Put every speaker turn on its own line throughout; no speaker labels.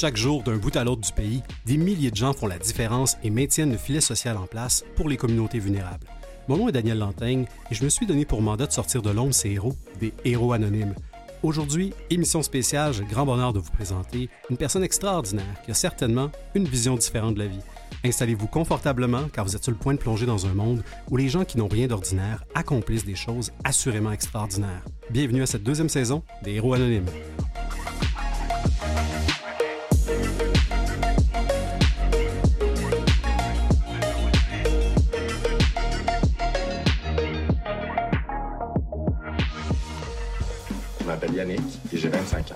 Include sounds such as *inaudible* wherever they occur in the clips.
Chaque jour, d'un bout à l'autre du pays, des milliers de gens font la différence et maintiennent le filet social en place pour les communautés vulnérables. Mon nom est Daniel Lantaigne et je me suis donné pour mandat de sortir de l'ombre ces héros, des héros anonymes. Aujourd'hui, émission spéciale, grand bonheur de vous présenter une personne extraordinaire qui a certainement une vision différente de la vie. Installez-vous confortablement car vous êtes sur le point de plonger dans un monde où les gens qui n'ont rien d'ordinaire accomplissent des choses assurément extraordinaires. Bienvenue à cette deuxième saison des Héros Anonymes.
Et j'ai 25 ans.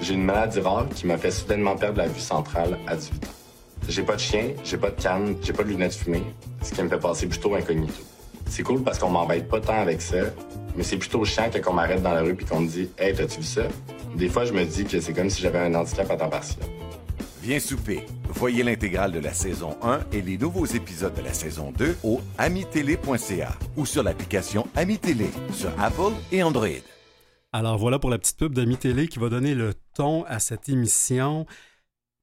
J'ai une maladie rare qui m'a fait soudainement perdre la vue centrale à 18 ans. J'ai pas de chien, j'ai pas de canne, j'ai pas de lunettes fumées, ce qui me fait passer plutôt incognito. C'est cool parce qu'on m'embête pas tant avec ça, mais c'est plutôt chiant que qu'on m'arrête dans la rue puis qu'on me dit Hey, t'as-tu vu ça? Des fois, je me dis que c'est comme si j'avais un handicap à temps partiel.
Viens souper. Voyez l'intégrale de la saison 1 et les nouveaux épisodes de la saison 2 au amitélé.ca ou sur l'application Amitélé sur Apple et Android.
Alors voilà pour la petite pub d'Ami Télé qui va donner le ton à cette émission.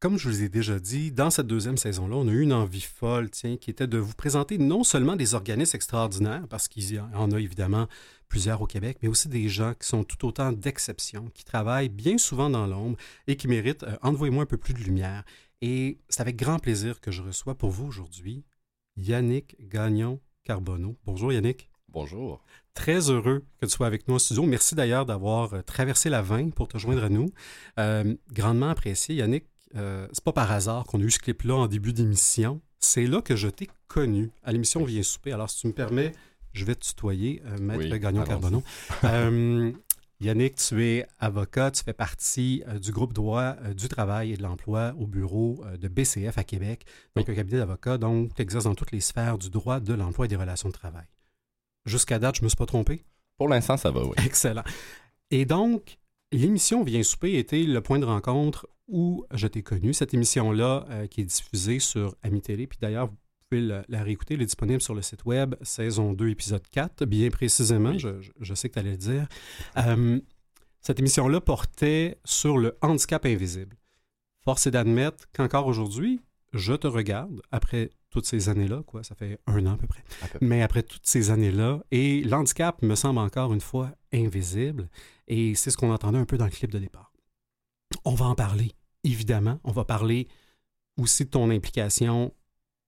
Comme je vous ai déjà dit, dans cette deuxième saison-là, on a eu une envie folle, tiens, qui était de vous présenter non seulement des organismes extraordinaires, parce qu'il y en a évidemment plusieurs au Québec, mais aussi des gens qui sont tout autant d'exceptions, qui travaillent bien souvent dans l'ombre et qui méritent, euh, envoyez-moi un peu plus de lumière. Et c'est avec grand plaisir que je reçois pour vous aujourd'hui Yannick Gagnon-Carbonneau. Bonjour Yannick.
Bonjour.
Très heureux que tu sois avec nous au studio. Merci d'ailleurs d'avoir euh, traversé la Vin pour te joindre à nous. Euh, grandement apprécié. Yannick, euh, c'est pas par hasard qu'on a eu ce clip-là en début d'émission. C'est là que je t'ai connu à l'émission Viens souper. Alors, si tu me permets, je vais te tutoyer, euh, Maître
Oui,
Gagnon. *laughs* Euh, Yannick, tu es avocat, tu fais partie euh, du groupe droit euh, du travail et de l'emploi au bureau euh, de BCF à Québec, donc un cabinet d'avocats, donc tu exerces dans toutes les sphères du droit de l'emploi et des relations de travail. Jusqu'à date, je ne me suis pas trompé.
Pour l'instant, ça va, oui. *laughs*
Excellent. Et donc, l'émission Viens souper était le point de rencontre où je t'ai connu. Cette émission-là, euh, qui est diffusée sur Ami Télé, puis d'ailleurs, vous pouvez la, la réécouter, elle est disponible sur le site web, saison 2, épisode 4, bien précisément, je sais que tu allais le dire. Euh, cette émission-là portait sur le handicap invisible. Force est d'admettre qu'encore aujourd'hui, je te regarde après toutes ces années-là, quoi, ça fait un an à peu près.
À peu près.
Mais après toutes ces années-là, et l'handicap me semble encore une fois invisible, et c'est ce qu'on entendait un peu dans le clip de départ. On va en parler, évidemment. On va parler aussi de ton implication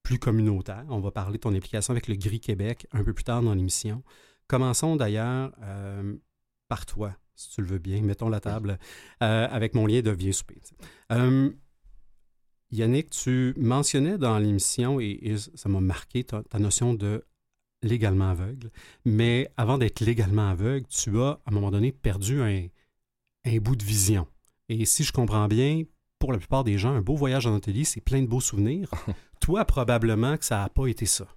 plus communautaire. On va parler de ton implication avec le Gris Québec un peu plus tard dans l'émission. Commençons d'ailleurs euh, par toi, si tu le veux bien. Mettons la table euh, avec mon lien de Vieux Souper. Euh, Yannick, tu mentionnais dans l'émission, et, et ça m'a marqué ta, ta notion de légalement aveugle. Mais avant d'être légalement aveugle, tu as, à un moment donné, perdu un, un bout de vision. Et si je comprends bien, pour la plupart des gens, un beau voyage en Italie, c'est plein de beaux souvenirs. *laughs* Toi, probablement que ça n'a pas été ça.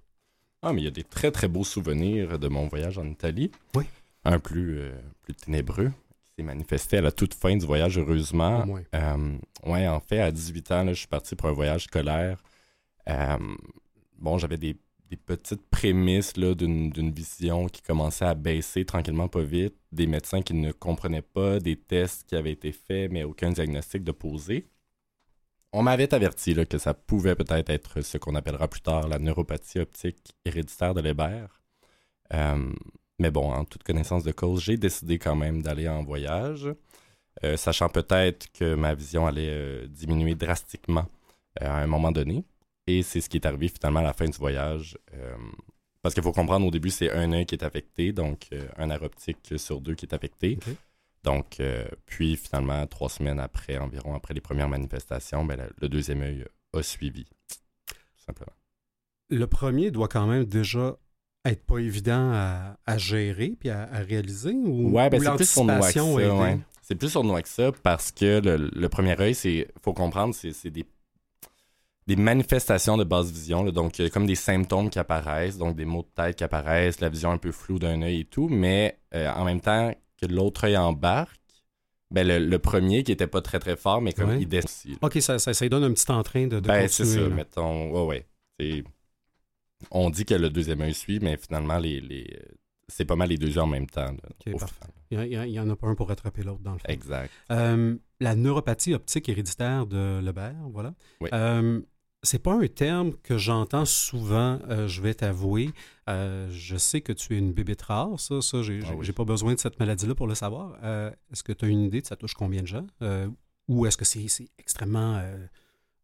Ah, mais il y a des très très beaux souvenirs de mon voyage en Italie.
Oui.
Un plus, euh, plus ténébreux s'est manifesté à la toute fin du voyage, heureusement.
Au moins.
Euh, ouais, en fait, à 18 ans, là, je suis parti pour un voyage scolaire. Euh, bon, j'avais des, des petites prémices là, d'une, d'une vision qui commençait à baisser tranquillement, pas vite. Des médecins qui ne comprenaient pas, des tests qui avaient été faits, mais aucun diagnostic de posé. On m'avait averti là, que ça pouvait peut-être être ce qu'on appellera plus tard la neuropathie optique héréditaire de Leber. Euh, mais bon, en toute connaissance de cause, j'ai décidé quand même d'aller en voyage, euh, sachant peut-être que ma vision allait euh, diminuer drastiquement euh, à un moment donné. Et c'est ce qui est arrivé finalement à la fin du voyage. parce qu'il faut comprendre, au début, c'est un œil qui est affecté, donc un arbre optique sur deux qui est affecté. Donc, puis finalement, trois semaines après, environ après les premières manifestations, ben, le, le deuxième œil a suivi, tout simplement.
Le premier doit quand même déjà être pas évident à, à gérer puis à, à réaliser ou,
Ouais, ben
ou
c'est plus sournois que ça. ouais. C'est plus sournois que ça parce que le, le premier œil, c'est, faut comprendre, c'est, c'est des, des manifestations de basse vision. là. donc, comme des symptômes qui apparaissent, donc des maux de tête qui apparaissent, la vision un peu floue d'un œil et tout, mais euh, en même temps que l'autre œil embarque, ben le, le premier qui était pas très très fort, mais comme
Ouais.
il descend.
OK, ça, ça, ça donne un petit entrain de, de
Ben, c'est ça,
là.
mettons. Ouais, ouais. On dit que le deuxième œil suit, mais finalement, les, les, c'est pas mal les deux yeux en même temps. là.
Il n'y en a pas un pour rattraper l'autre, dans le fond.
Exact.
Euh, la neuropathie optique héréditaire de Lebert, voilà.
Oui.
Euh, c'est pas un terme que j'entends souvent, euh, je vais t'avouer. Euh, je sais que tu es une bébête rare, ça, ça j'ai
Ah
j'ai-
oui.
pas besoin de cette maladie-là pour le savoir. Euh, est-ce que tu as une idée de ça touche combien de gens? Ou est-ce que c'est extrêmement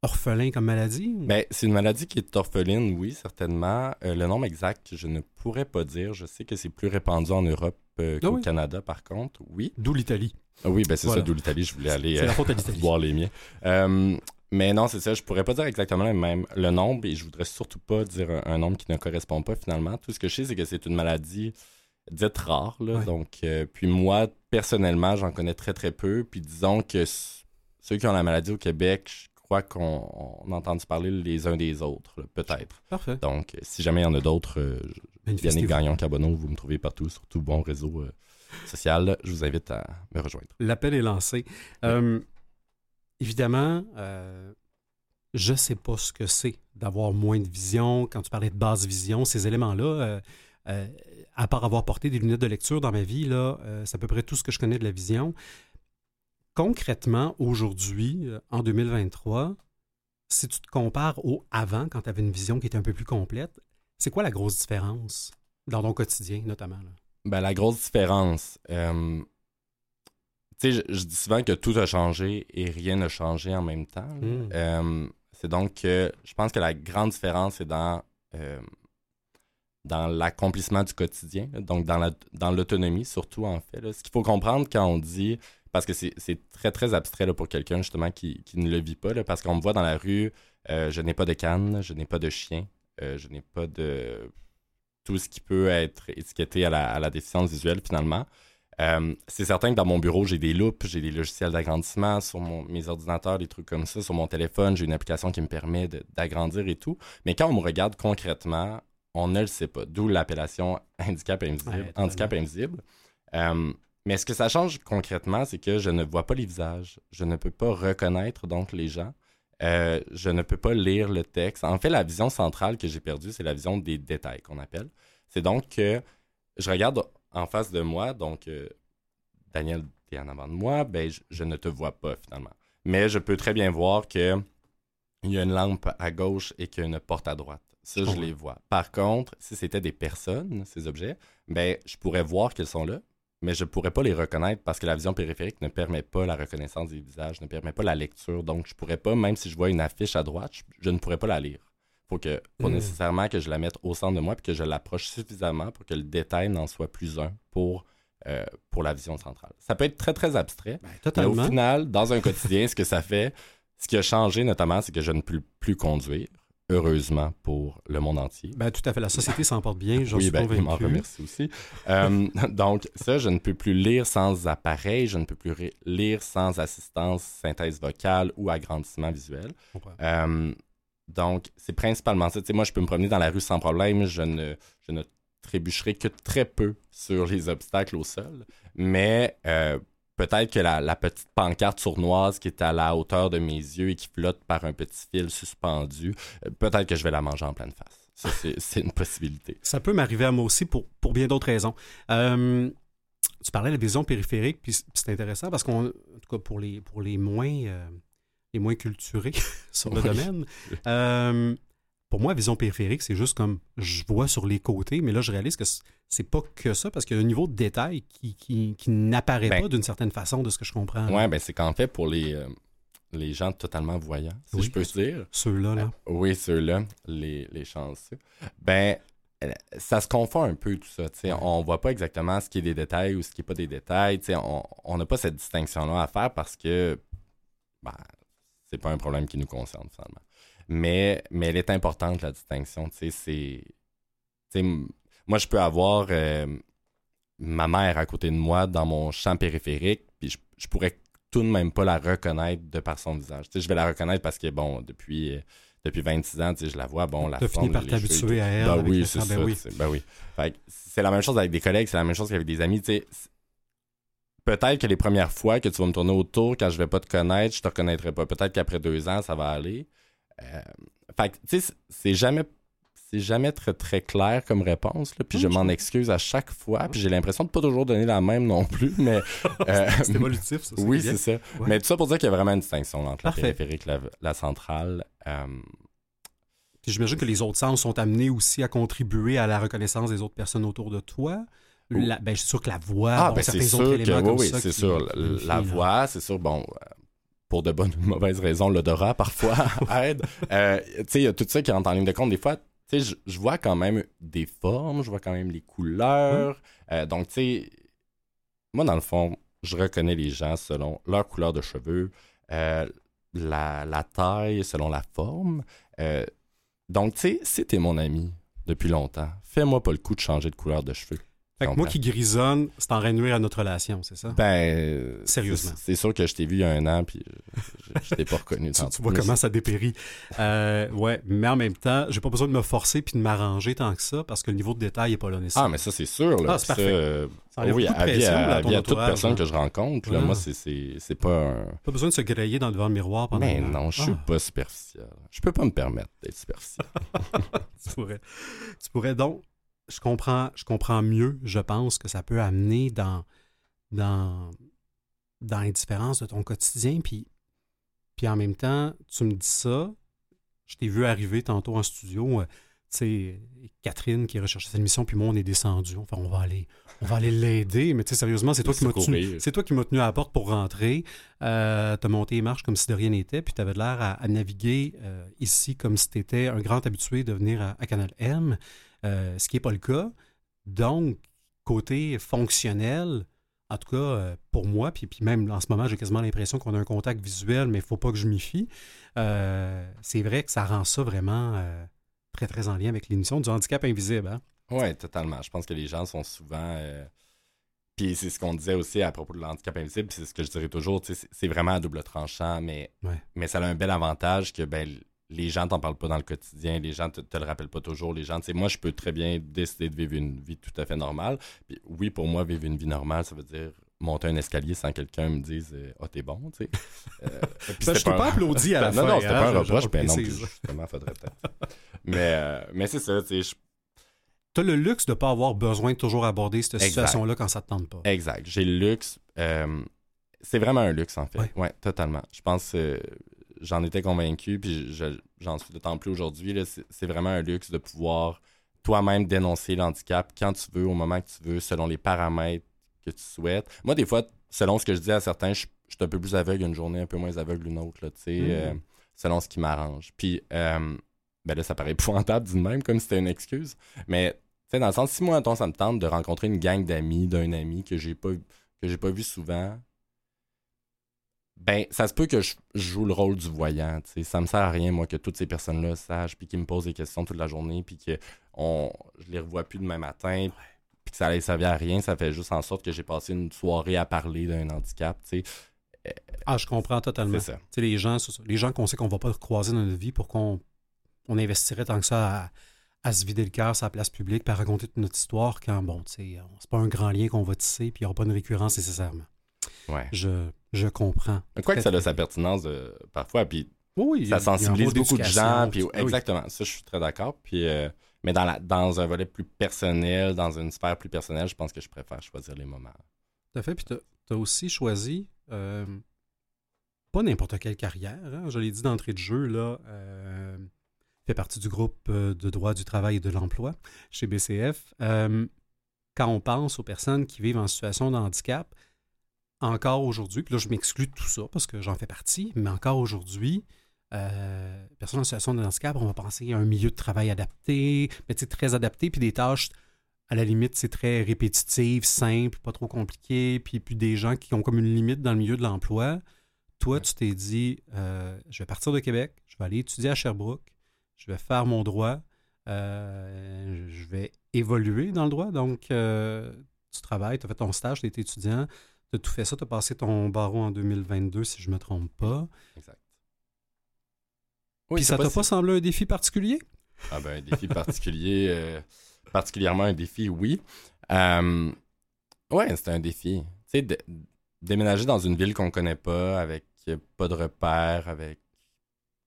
orphelin comme maladie?
Ben, c'est une maladie qui est orpheline, oui, certainement. Euh, le nombre exact, je ne pourrais pas dire. Je sais que c'est plus répandu en Europe euh,
Ah
qu'au
oui?
Canada, par contre. Oui.
D'où l'Italie.
Ah oui, ben c'est
Voilà.
ça, d'où l'Italie. Je voulais aller euh, voir les miens. Mais non, c'est ça. Je pourrais pas dire exactement le même le nombre et je voudrais surtout pas dire un, un nombre qui ne correspond pas finalement. Tout ce que je sais, c'est que c'est une maladie dite rare. Là,
Ouais.
Donc, puis moi, personnellement, j'en connais très très peu. Puis disons que ceux qui ont la maladie au Québec, je crois qu'on on a entendu parler les uns des autres, là, peut-être.
Parfait.
Donc, si jamais il y en a d'autres, euh, Yannick
Manifestez-vous.
Gagnon Carbonneau, vous me trouvez partout, sur tout bon réseau euh, social. Je vous invite à me rejoindre.
L'appel est lancé. Euh, évidemment, euh, je sais pas ce que c'est d'avoir moins de vision. Quand tu parlais de basse vision, ces éléments-là, euh, à part avoir porté des lunettes de lecture dans ma vie, là, c'est à peu près tout ce que je connais de la vision. Concrètement, aujourd'hui, euh, en 2023, si tu te compares au avant, quand tu avais une vision qui était un peu plus complète, c'est quoi la grosse différence dans ton quotidien, notamment? là?
Ben, la grosse différence, euh, tu sais, je, je dis souvent que tout a changé et rien n'a changé en même temps. là.
Mm.
Euh, c'est donc que je pense que la grande différence est dans, euh, dans l'accomplissement du quotidien, donc dans la- dans l'autonomie surtout en fait. là. Ce qu'il faut comprendre quand on dit, parce que c'est très très abstrait là, pour quelqu'un justement qui, qui ne le vit pas, là, parce qu'on me voit dans la rue, euh, je n'ai pas de canne, je n'ai pas de chien, euh, je n'ai pas de tout ce qui peut être étiqueté à la, à la déficience visuelle finalement. Euh, c'est certain que dans mon bureau, j'ai des loupes, j'ai des logiciels d'agrandissement sur mon- mes ordinateurs, des trucs comme ça. Sur mon téléphone, j'ai une application qui me permet d'agrandir et tout. Mais quand on me regarde concrètement, on ne le sait pas. D'où l'appellation *laughs* handicap invisible.
Ouais,
handicap invisible. Euh, mais ce que ça change concrètement, c'est que je ne vois pas les visages. Je ne peux pas reconnaître donc les gens. Euh, je ne peux pas lire le texte. En fait, la vision centrale que j'ai perdue, c'est la vision des détails qu'on appelle. C'est donc que je regarde en face de moi, donc euh, Daniel, t'es en avant de moi, ben je, je ne te vois pas finalement. Mais je peux très bien voir que il y a une lampe à gauche et qu'il y a une porte à droite. Ça,
Je
les vois. Par contre, si c'était des personnes, ces objets, ben je pourrais voir qu'elles sont là, mais je pourrais pas les reconnaître parce que la vision périphérique ne permet pas la reconnaissance des visages, ne permet pas la lecture. Donc, je pourrais pas, même si je vois une affiche à droite, je, je ne pourrais pas la lire. Faut que, faut
Mm.
nécessairement que je la mette au centre de moi puis que je l'approche suffisamment pour que le détail n'en soit plus un pour, euh, pour la vision centrale. Ça peut être très, très abstrait,
Ben,
mais au final, dans un quotidien, ce que ça fait, ce qui a changé notamment, c'est que je ne peux plus conduire, heureusement pour le monde entier.
Ben, tout à fait. La société s'en porte bien, j'en
oui,
suis
ben, il m'en
convaincu.
remercie aussi. Euh, *laughs* donc, ça, je ne peux plus lire sans appareil, je ne peux plus lire sans assistance, synthèse vocale ou agrandissement visuel. Euh, donc, c'est principalement ça. Tu sais, moi, je peux me promener dans la rue sans problème. Je ne, je ne trébucherai que très peu sur les obstacles au sol. Mais euh, peut-être que la, la petite pancarte sournoise qui est à la hauteur de mes yeux et qui flotte par un petit fil suspendu, euh, peut-être que je vais la manger en pleine face. Ça, c'est- une possibilité.
Ça peut m'arriver à moi aussi pour, pour bien d'autres raisons. Euh, tu parlais de la vision périphérique, puis c'est intéressant parce qu'on, en tout cas pour les, pour les moins, euh, les moins culturés *laughs* sur le
Oui.
domaine, euh, *laughs* pour moi, vision périphérique, c'est juste comme je vois sur les côtés, mais là, je réalise que c'est pas que ça parce qu'il y a un niveau de détail qui, qui, qui n'apparaît
Ben,
pas d'une certaine façon de ce que je comprends.
Ouais, ben c'est qu'en fait, pour les, euh, les gens totalement voyants, si
Oui.
je peux dire,
Ceux-là, là.
Oui, ceux-là, les, les chanceux. Ben, euh, ça se confond un peu tout ça. tu sais.
Ouais.
On voit pas exactement ce qui est des détails ou ce qui est pas des détails. tu sais. On on n'a pas cette distinction-là à faire parce que ben, c'est pas un problème qui nous concerne finalement. Mais, mais elle est importante, la distinction. tu sais, C'est, tu sais, m- moi, je peux avoir euh, ma mère à côté de moi dans mon champ périphérique, puis je, je pourrais tout de même pas la reconnaître de par son visage. Tu sais, je vais la reconnaître parce que, bon, depuis, euh, depuis 26 ans, tu sais, je la vois, bon, la
T'as fini par t'habituer à elle.
Ben
avec
oui, c'est
ben
ça.
oui.
Ben oui. C'est la même chose avec des collègues, c'est la même chose qu'avec des amis. Tu sais, peut-être que les premières fois que tu vas me tourner autour, quand je vais pas te connaître, je te reconnaîtrai pas. Peut-être qu'après deux ans, ça va aller. Euh, fait que, tu sais, c'est- jamais, c'est jamais très, très clair comme réponse. Là, puis je
je
m'en excuse à chaque fois. Puis j'ai l'impression de pas toujours donner la même non plus. Mais *laughs* euh,
C'est évolutif, ça.
oui, c'est ça.
Ouais.
Mais tout ça pour dire qu'il y a vraiment une distinction entre
Parfait.
la périphérique et la, la centrale. Euh,
Puis j'imagine que les autres sens sont amenés aussi à contribuer à la reconnaissance des autres personnes autour de toi. La- ben, c'est sûr que la voix,
Ah,
bon,
ben
certains
c'est
autres
sûr
éléments
que
comme
oui,
ça
c'est sûr.
qui
La, voix, c'est sûr, bon, pour de bonnes ou de mauvaises raisons, l'odorat parfois *laughs* aide. Euh, tu sais, il y a tout ça qui rentre en ligne de compte. Des fois, tu sais, je- vois quand même des formes, je vois quand même les couleurs. Euh, donc, tu sais, moi, dans le fond, je reconnais les gens selon leur couleur de cheveux, euh, la, la taille, selon la forme. Donc, tu sais, si t'es mon ami depuis longtemps, fais-moi pas le coup de changer de couleur de cheveux.
Fait que moi qui grisonne, c'est en train de nuire à notre relation, c'est ça?
Ben,
Sérieusement.
c'est- sûr que je t'ai vu il y a un an, puis je, je- t'ai pas reconnu. *laughs*
Tu, tu vois comment ça dépérit. Euh, ouais, mais en même temps, j'ai pas besoin de me forcer puis de m'arranger tant que ça parce que le niveau de détail est pas là
Ah,
nécessaire.
mais ça, c'est sûr. Là.
Ah, c'est
Ça, euh,
Ça
oui, avis
pression,
à,
à
à toute personne que je rencontre. Là,
Ah.
Moi, c'est- pas un.
Pas besoin de se griller dans, devant le miroir pendant
Mais non, je suis
Ah,
pas superficiel. Je peux pas me permettre d'être superficiel. *laughs*
tu, pourrais, tu pourrais donc, je comprends, je comprends mieux, je pense, que ça peut amener dans, dans, dans les différences de ton quotidien. Puis, puis en même temps, tu me dis ça, je t'ai vu arriver tantôt en studio, euh, tu sais, Catherine qui recherchait cette émission, puis moi, on est descendu. Enfin, on va aller, on va aller l'aider. Mais tu sais, sérieusement, c'est toi qui m'as tenu, c'est toi qui m'as tenu à la porte pour rentrer. Euh, t'as monté les marches comme si de rien n'était, puis t'avais l'air à, à naviguer euh, ici comme si t'étais un grand habitué de venir à, à Canal M, euh, ce qui n'est pas le cas. Donc, côté fonctionnel, en tout cas, euh, pour moi, puis, puis même en ce moment, j'ai quasiment l'impression qu'on a un contact visuel, mais il ne faut pas que je m'y fie. Euh, c'est vrai que ça rend ça vraiment euh, très, très en lien avec l'émission du handicap invisible. Hein?
Oui, totalement. Je pense que les gens sont souvent. euh, Puis c'est ce qu'on disait aussi à propos de l'handicap invisible, puis c'est ce que je dirais toujours, c'est c'est vraiment à double tranchant, mais,
Ouais.
mais ça a un bel avantage que ben, les gens t'en parlent pas dans le quotidien, les gens te, te le rappellent pas toujours, les gens, tu sais, moi je peux très bien décider de vivre une vie tout à fait normale, puis oui, pour moi, vivre une vie normale, ça veut dire monter un escalier sans que quelqu'un me dise euh, « Ah, t'es bon », tu sais. Euh, *laughs*
Ben,
c'était
je t'ai pas
un-
applaudi à la
non,
fin,
Non, c'était
hein,
pas un
je-
reproche, ben non, justement, faudrait peut-être. mais euh, mais c'est ça, tu sais, je
Tu as le luxe de ne pas avoir besoin de toujours aborder cette situation-là quand ça ne te tente pas.
Exact. J'ai le luxe. euh, c'est vraiment un luxe, en fait.
Ouais.
Ouais, totalement. Je pense que j'en étais convaincu, puis je- j'en suis d'autant plus aujourd'hui. C'est vraiment un luxe de pouvoir toi-même dénoncer l'handicap quand tu veux, au moment que tu veux, selon les paramètres que tu souhaites. Moi, des fois, selon ce que je dis à certains, je, je suis un peu plus aveugle une journée, un peu moins aveugle une autre, là, tu sais,
Mhm.
euh, selon ce qui m'arrange. Puis, euh, ben là, ça paraît *laughs* épouvantable d'une même, comme si c'était une excuse. Mais, tu sais, dans le sens, si moi, mettons, ça me tente de rencontrer une gang d'amis, d'un ami que j'ai pas, que j'ai pas vu souvent, ben, ça se peut que je, je joue le rôle du voyant, tu sais. Ça me sert à rien, moi, que toutes ces personnes-là sachent, puis qu'ils me posent des questions toute la journée, puis que on, je les revois plus demain matin, puis que ça allait servir à rien. Ça fait juste en sorte que j'ai passé une soirée à parler d'un handicap, sais.
Ah, je comprends totalement.
Ça.
Les gens, les gens qu'on sait qu'on va pas croiser dans notre vie pour qu'on on investirait tant que ça à, à se vider le cœur sur la place publique, puis à raconter toute notre histoire quand, bon, tu sais, on- c'est pas un grand lien qu'on va tisser, puis il n'y aura pas une récurrence nécessairement.
Ouais.
Je, je comprends.
Quoi que ça a sa pertinence euh, parfois, puis
Oui,
ça sensibilise beaucoup de gens. Puis,
oui.
exactement, ça, je suis très d'accord. Puis, euh, mais dans, la, dans un volet plus personnel, dans une sphère plus personnelle, je pense que je préfère choisir les moments.
Tout à fait. Puis tu as aussi choisi euh, pas n'importe quelle carrière. hein. Je l'ai dit d'entrée de jeu, là. Euh, fait partie du groupe de droit du travail et de l'emploi chez BCF. Euh, quand on pense aux personnes qui vivent en situation de handicap, encore aujourd'hui, puis là je m'exclus de tout ça parce que j'en fais partie, mais encore aujourd'hui, euh, personnes en situation de handicap, on va penser à un milieu de travail adapté, mais tu sais, très adapté, puis des tâches à la limite, c'est très répétitif, simple, pas trop compliqué, puis, puis des gens qui ont comme une limite dans le milieu de l'emploi. Toi, tu t'es dit, euh, je vais partir de Québec, je vais aller étudier à Sherbrooke, je vais faire mon droit, euh, je vais évoluer dans le droit. Donc, euh, tu travailles, tu as fait ton stage, tu es étudiant, tu as tout fait ça, tu as passé ton barreau en 2022, si je ne me trompe pas.
Exact.
puis ça t'a pas semblé un défi particulier?
Ah ben, un défi particulier, euh, particulièrement un défi, oui. Euh, ouais, c'est un défi. Tu sais, déménager dans une ville qu'on connaît pas, avec euh, pas de repères, avec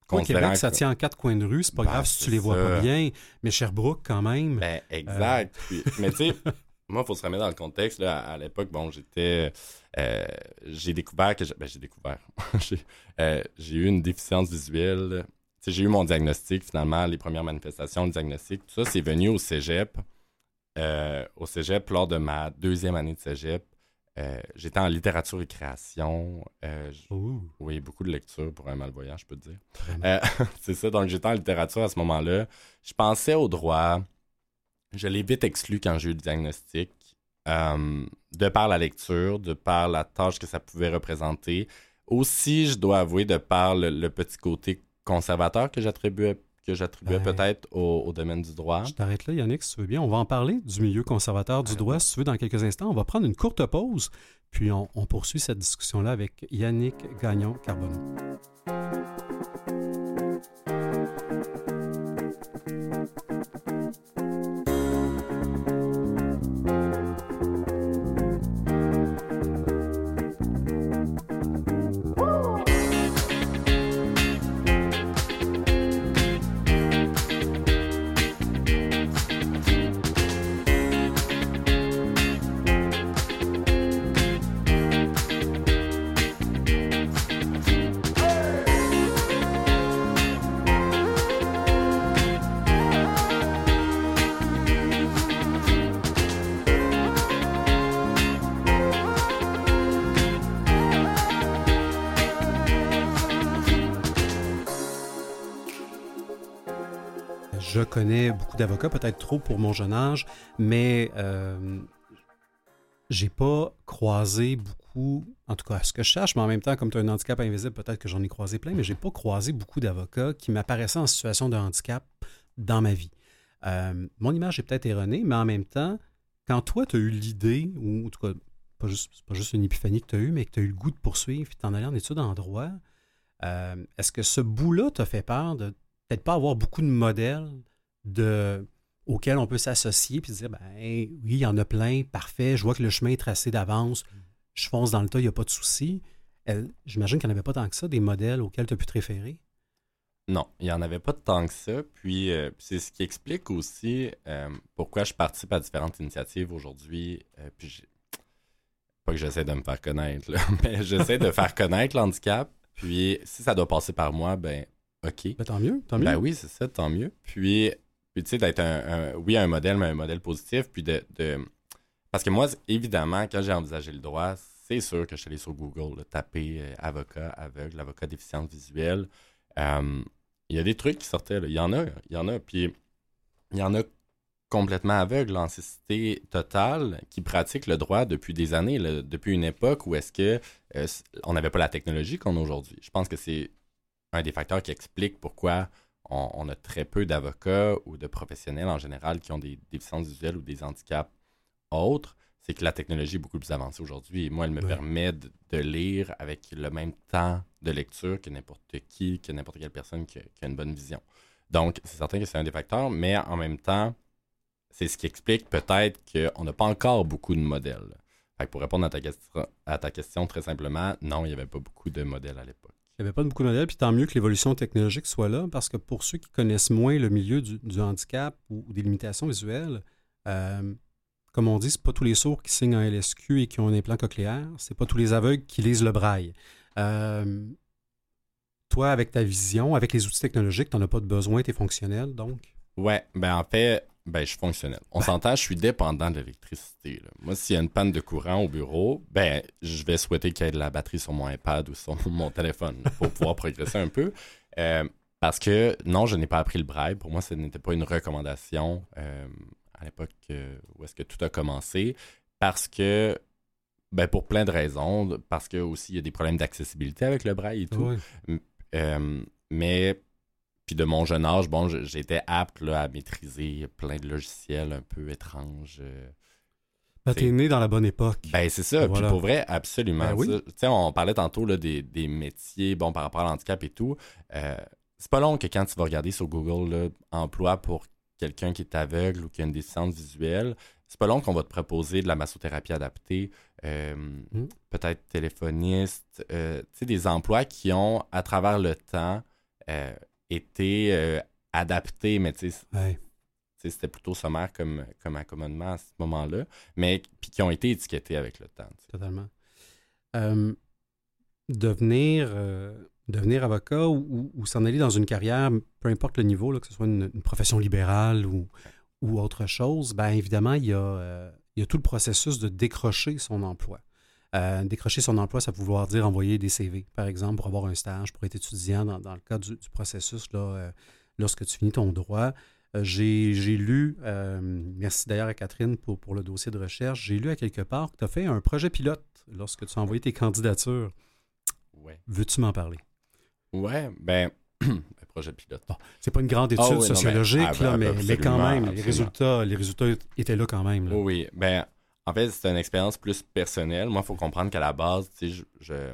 Au
considérant
Québec, ça
que-
tient en quatre coins de rue, c'est pas
Ben,
grave si tu les vois pas bien. Mais Sherbrooke, quand même.
Ben, exact. Puis- mais tu sais, *laughs* moi, il faut se remettre dans le contexte. Là, à, à l'époque, bon, j'étais. euh, j'ai découvert que. j'ai- Ben, j'ai découvert. *laughs* j'ai euh, j'ai eu une déficience visuelle. J'ai eu mon diagnostic, finalement, les premières manifestations, le diagnostic. Tout ça, c'est venu au cégep. Euh, au cégep, lors de ma deuxième année de cégep, j'étais en littérature et création. Oui, beaucoup de lecture pour un malvoyant, je peux te dire. *laughs* C'est ça, donc j'étais en littérature à ce moment-là. Je pensais au droit. Je l'ai vite exclu quand j'ai eu le diagnostic. euh, de par la lecture, de par la tâche que ça pouvait représenter. Aussi, je dois avouer, de par le, le petit côté conservateur que j'attribuais que j'attribuais
Ben.
peut-être au, au domaine du droit.
Je t'arrête là, Yannick, si tu veux bien. On va en parler du milieu conservateur du droit, si tu veux, dans quelques instants. On va prendre une courte pause, puis on, on poursuit cette discussion-là avec Yannick Gagnon-Carbonneau. Connais beaucoup d'avocats, peut-être trop pour mon jeune âge, mais euh, j'ai pas croisé beaucoup, en tout cas ce que je cherche, mais en même temps, comme tu as un handicap invisible, peut-être que j'en ai croisé plein, mais j'ai pas croisé beaucoup d'avocats qui m'apparaissaient en situation de handicap dans ma vie. Euh, mon image est peut-être erronée, mais en même temps, quand toi, tu as eu l'idée, ou en tout cas, pas juste, pas juste une épiphanie que tu as eue, mais que tu as eu le goût de poursuivre, puis t'en aller en études en droit, euh, est-ce que ce bout-là t'a fait peur de peut-être pas avoir beaucoup de modèles de, auxquels on peut s'associer puis se dire, ben hey, oui, il y en a plein, parfait, je vois que le chemin est tracé d'avance, je fonce dans le tas, il n'y a pas de souci. J'imagine qu'il n'y en avait pas tant que ça, des modèles auxquels tu as pu te référer?
Non, il n'y en avait pas tant que ça. Puis euh, c'est ce qui explique aussi euh, pourquoi je participe à différentes initiatives aujourd'hui. Euh, puis pas que j'essaie de me faire connaître, là, *laughs* mais j'essaie de faire connaître l'handicap. Puis si ça doit passer par moi, ben OK.
Ben, tant mieux, tant mieux.
Ben oui, c'est ça, tant mieux. Puis, puis tu sais, d'être un, oui, un modèle, mais un modèle positif. Puis de. de- Parce que moi, évidemment, quand j'ai envisagé le droit, c'est sûr que je suis allé sur Google, taper euh, avocat aveugle, avocat déficience visuelle. Euh, Il y a des trucs qui sortaient. Il y en a, il y en a. Puis il y en a complètement aveugles en cécité totale qui pratiquent le droit depuis des années, depuis une époque où est-ce que euh, on n'avait pas la technologie qu'on a aujourd'hui. Je pense que c'est un des facteurs qui explique pourquoi on, on a très peu d'avocats ou de professionnels en général qui ont des déficiences visuelles ou des handicaps autres, c'est que la technologie est beaucoup plus avancée aujourd'hui. Et moi, elle me
Ouais.
permet de, de lire avec le même temps de lecture que n'importe qui, que n'importe quelle personne qui a, qui a une bonne vision. Donc, c'est certain que c'est un des facteurs, mais en même temps, c'est ce qui explique peut-être qu'on n'a pas encore beaucoup de modèles. Fait que pour répondre à ta, question, à ta question très simplement, non, il n'y avait pas beaucoup de modèles à l'époque.
Il n'y avait pas beaucoup de modèles, puis tant mieux que l'évolution technologique soit là, parce que pour ceux qui connaissent moins le milieu du, handicap ou, des limitations visuelles, euh, comme on dit, c'est pas tous les sourds qui signent un LSQ et qui ont un implant cochléaire, c'est pas tous les aveugles qui lisent le braille. Euh, toi, avec ta vision, avec les outils technologiques, tu n'en as pas de besoin, tu es fonctionnel, donc?
Ouais, ben en fait, ben je suis fonctionnel. On s'entend, je suis dépendant de l'électricité. là. Moi, s'il y a une panne de courant au bureau, ben je vais souhaiter qu'il y ait de la batterie sur mon iPad ou sur *laughs* mon téléphone là, pour pouvoir progresser un peu. Euh, parce que non, je n'ai pas appris le braille. Pour moi, ce n'était pas une recommandation euh, à l'époque euh, où est-ce que tout a commencé. Parce que, ben pour plein de raisons. Parce que aussi, il y a des problèmes d'accessibilité avec le braille et tout. Mais puis de mon jeune âge, bon, j'étais apte là, à maîtriser plein de logiciels un peu étranges. euh.
Ben, t'es né dans la bonne époque.
Ben c'est ça.
Voilà.
Puis pour vrai, absolument.
Ben oui.
Ça, on parlait tantôt là, des, des métiers, bon, par rapport à l'handicap et tout. Euh, c'est pas long que quand tu vas regarder sur Google là, emploi pour quelqu'un qui est aveugle ou qui a une déficience visuelle, c'est pas long qu'on va te proposer de la massothérapie adaptée, euh,
Mm.
peut-être téléphoniste, euh, tu sais, des emplois qui ont, à travers le temps, euh, été euh, adaptés, mais tu sais,
Ouais.
c'était plutôt sommaire comme, comme accommodement à ce moment-là, mais puis qui ont été étiquetés avec le temps.
Totalement. Euh, devenir, euh, devenir avocat ou, s'en aller dans une carrière, peu importe le niveau, là, que ce soit une, une profession libérale ou, ou autre chose, bien évidemment, il y, a, euh, il y a tout le processus de décrocher son emploi. Euh, décrocher son emploi, ça peut vouloir dire envoyer des CV, par exemple, pour avoir un stage, pour être étudiant dans, dans le cadre du, du processus là, euh, lorsque tu finis ton droit. Euh, j'ai, j'ai lu, merci d'ailleurs à Catherine pour, pour le dossier de recherche, j'ai lu à quelque part que tu as fait un projet pilote lorsque tu as envoyé tes candidatures.
Ouais.
Veux-tu m'en parler?
Ouais, ben, *clears throat* ben, projet pilote.
C'est pas une grande étude
Ah oui, non, mais-
sociologique,
ah,
là,
ben,
mais, mais quand même, les résultats, les résultats étaient là quand même. là.
Oui. Ben, en fait, c'est une expérience plus personnelle. Moi, il faut comprendre qu'à la base, tu sais, je, je-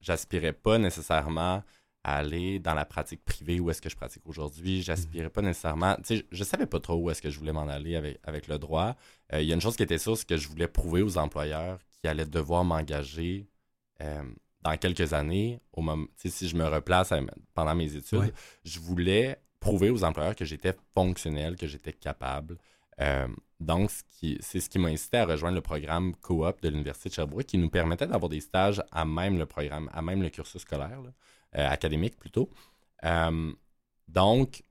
j'aspirais pas nécessairement à aller dans la pratique privée où est-ce que je pratique aujourd'hui. J'aspirais pas nécessairement. Tu sais, je, je savais pas trop où est-ce que je voulais m'en aller avec, avec le droit. Euh, Il y a une chose qui était sûre, c'est que je voulais prouver aux employeurs qui allaient devoir m'engager euh, dans quelques années, au moment, tu sais, si je me replace à- pendant mes études,
Ouais.
je voulais prouver aux employeurs que j'étais fonctionnel, que j'étais capable. Euh, donc, c'est ce qui m'a incité à rejoindre le programme coop de l'Université de Sherbrooke qui nous permettait d'avoir des stages à même le programme, à même le cursus scolaire, euh, académique plutôt. Euh, donc, tu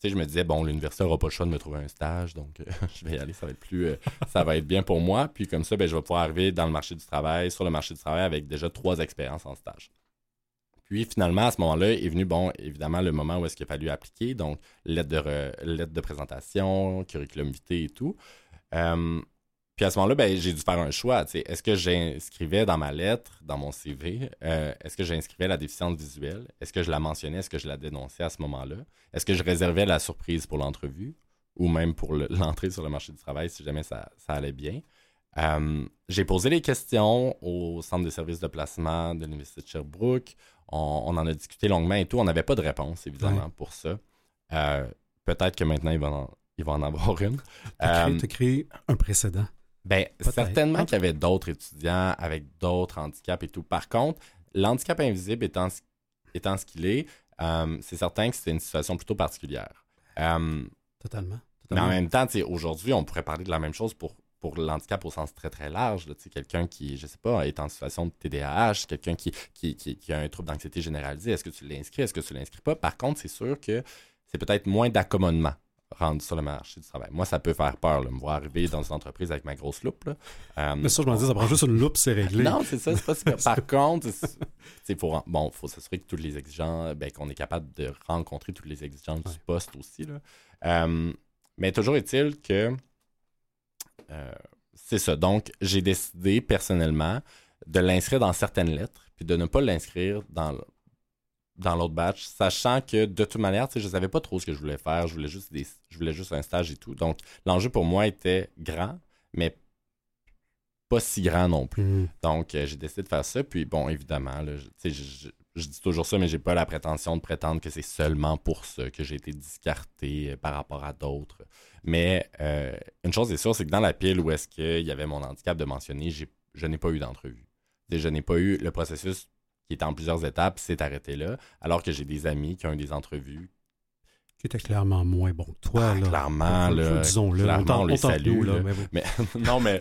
sais, je me disais, bon, l'université n'aura pas le choix de me trouver un stage, donc euh, *laughs* je vais y aller, ça va être plus, ça va être bien pour moi. Puis comme ça, ben, je vais pouvoir arriver dans le marché du travail, sur le marché du travail avec déjà trois expériences en stage. Puis finalement, à ce moment-là, est venu, bon, évidemment, le moment où est-ce qu'il a fallu appliquer, donc lettre de, re- lettre de présentation, curriculum vitae et tout. Euh, puis à ce moment-là, ben, j'ai dû faire un choix. Est-ce que j'inscrivais dans ma lettre, dans mon CV, euh, est-ce que j'inscrivais la déficience visuelle? Est-ce que je la mentionnais? Est-ce que je la dénonçais à ce moment-là? Est-ce que je réservais la surprise pour l'entrevue ou même pour le- *laughs* l'entrée sur le marché du travail si jamais ça, ça allait bien? Euh, j'ai posé les questions au centre de services de placement de l'Université de Sherbrooke. On, on en a discuté longuement et tout. On n'avait pas de réponse, évidemment,
Ouais.
pour ça. Euh, Peut-être que maintenant, il va en, il va en avoir une.
T'as créé,
Euh,
créé un précédent.
ben, certainement
En
qu'il y avait d'autres étudiants avec d'autres handicaps et tout. Par contre, l'handicap invisible étant, ce- étant ce qu'il est, euh, c'est certain que c'est une situation plutôt particulière. Euh,
Totalement.
mais
totalement.
en même temps, tu aujourd'hui, on pourrait parler de la même chose pour, pour l'handicap au sens très, très large. là. Quelqu'un qui, je sais pas, est en situation de TDAH, quelqu'un qui, qui, qui, qui a un trouble d'anxiété généralisée, est-ce que tu l'inscris, est-ce que tu l'inscris pas? Par contre, c'est sûr que c'est peut-être moins d'accommodement rendu sur le marché du travail. Moi, ça peut faire peur, là, me voir arriver dans une entreprise avec ma grosse loupe. Là. Euh,
Mais ça, je m'en dis, ça prend juste une loupe, c'est réglé.
non, c'est ça, c'est pas super. Par *laughs* contre, c'est faut, bon, faut s'assurer que tous les exigeants, ben, qu'on est capable de rencontrer tous les exigences
Ouais.
du poste aussi. Là. Euh, mais toujours est-il que euh, c'est ça. Donc, j'ai décidé personnellement de l'inscrire dans certaines lettres, puis de ne pas l'inscrire dans le- dans l'autre batch, sachant que de toute manière, je savais pas trop ce que je voulais faire, je voulais juste des, je voulais juste un stage et tout. Donc, l'enjeu pour moi était grand, mais pas si grand non plus.
Hmm.
Donc, euh, j'ai décidé de faire ça. Puis, bon, évidemment, là, je, tu sais, je, je- je dis toujours ça, mais j'ai pas la prétention de prétendre que c'est seulement pour ça que j'ai été discarté euh, par rapport à d'autres. Mais euh, une chose est sûre, c'est que dans la pile où est-ce qu'il y avait mon handicap de mentionner, je n'ai pas eu d'entrevue. Je n'ai pas eu le processus qui est en plusieurs étapes, s'est arrêté là, alors que j'ai des amis qui ont eu des entrevues
Qui était clairement moins bon que toi.
Ah,
là.
clairement, là,
Disons-le.
clairement, on les salue,
là,
là.
mais oui.
Mais *laughs* non, mais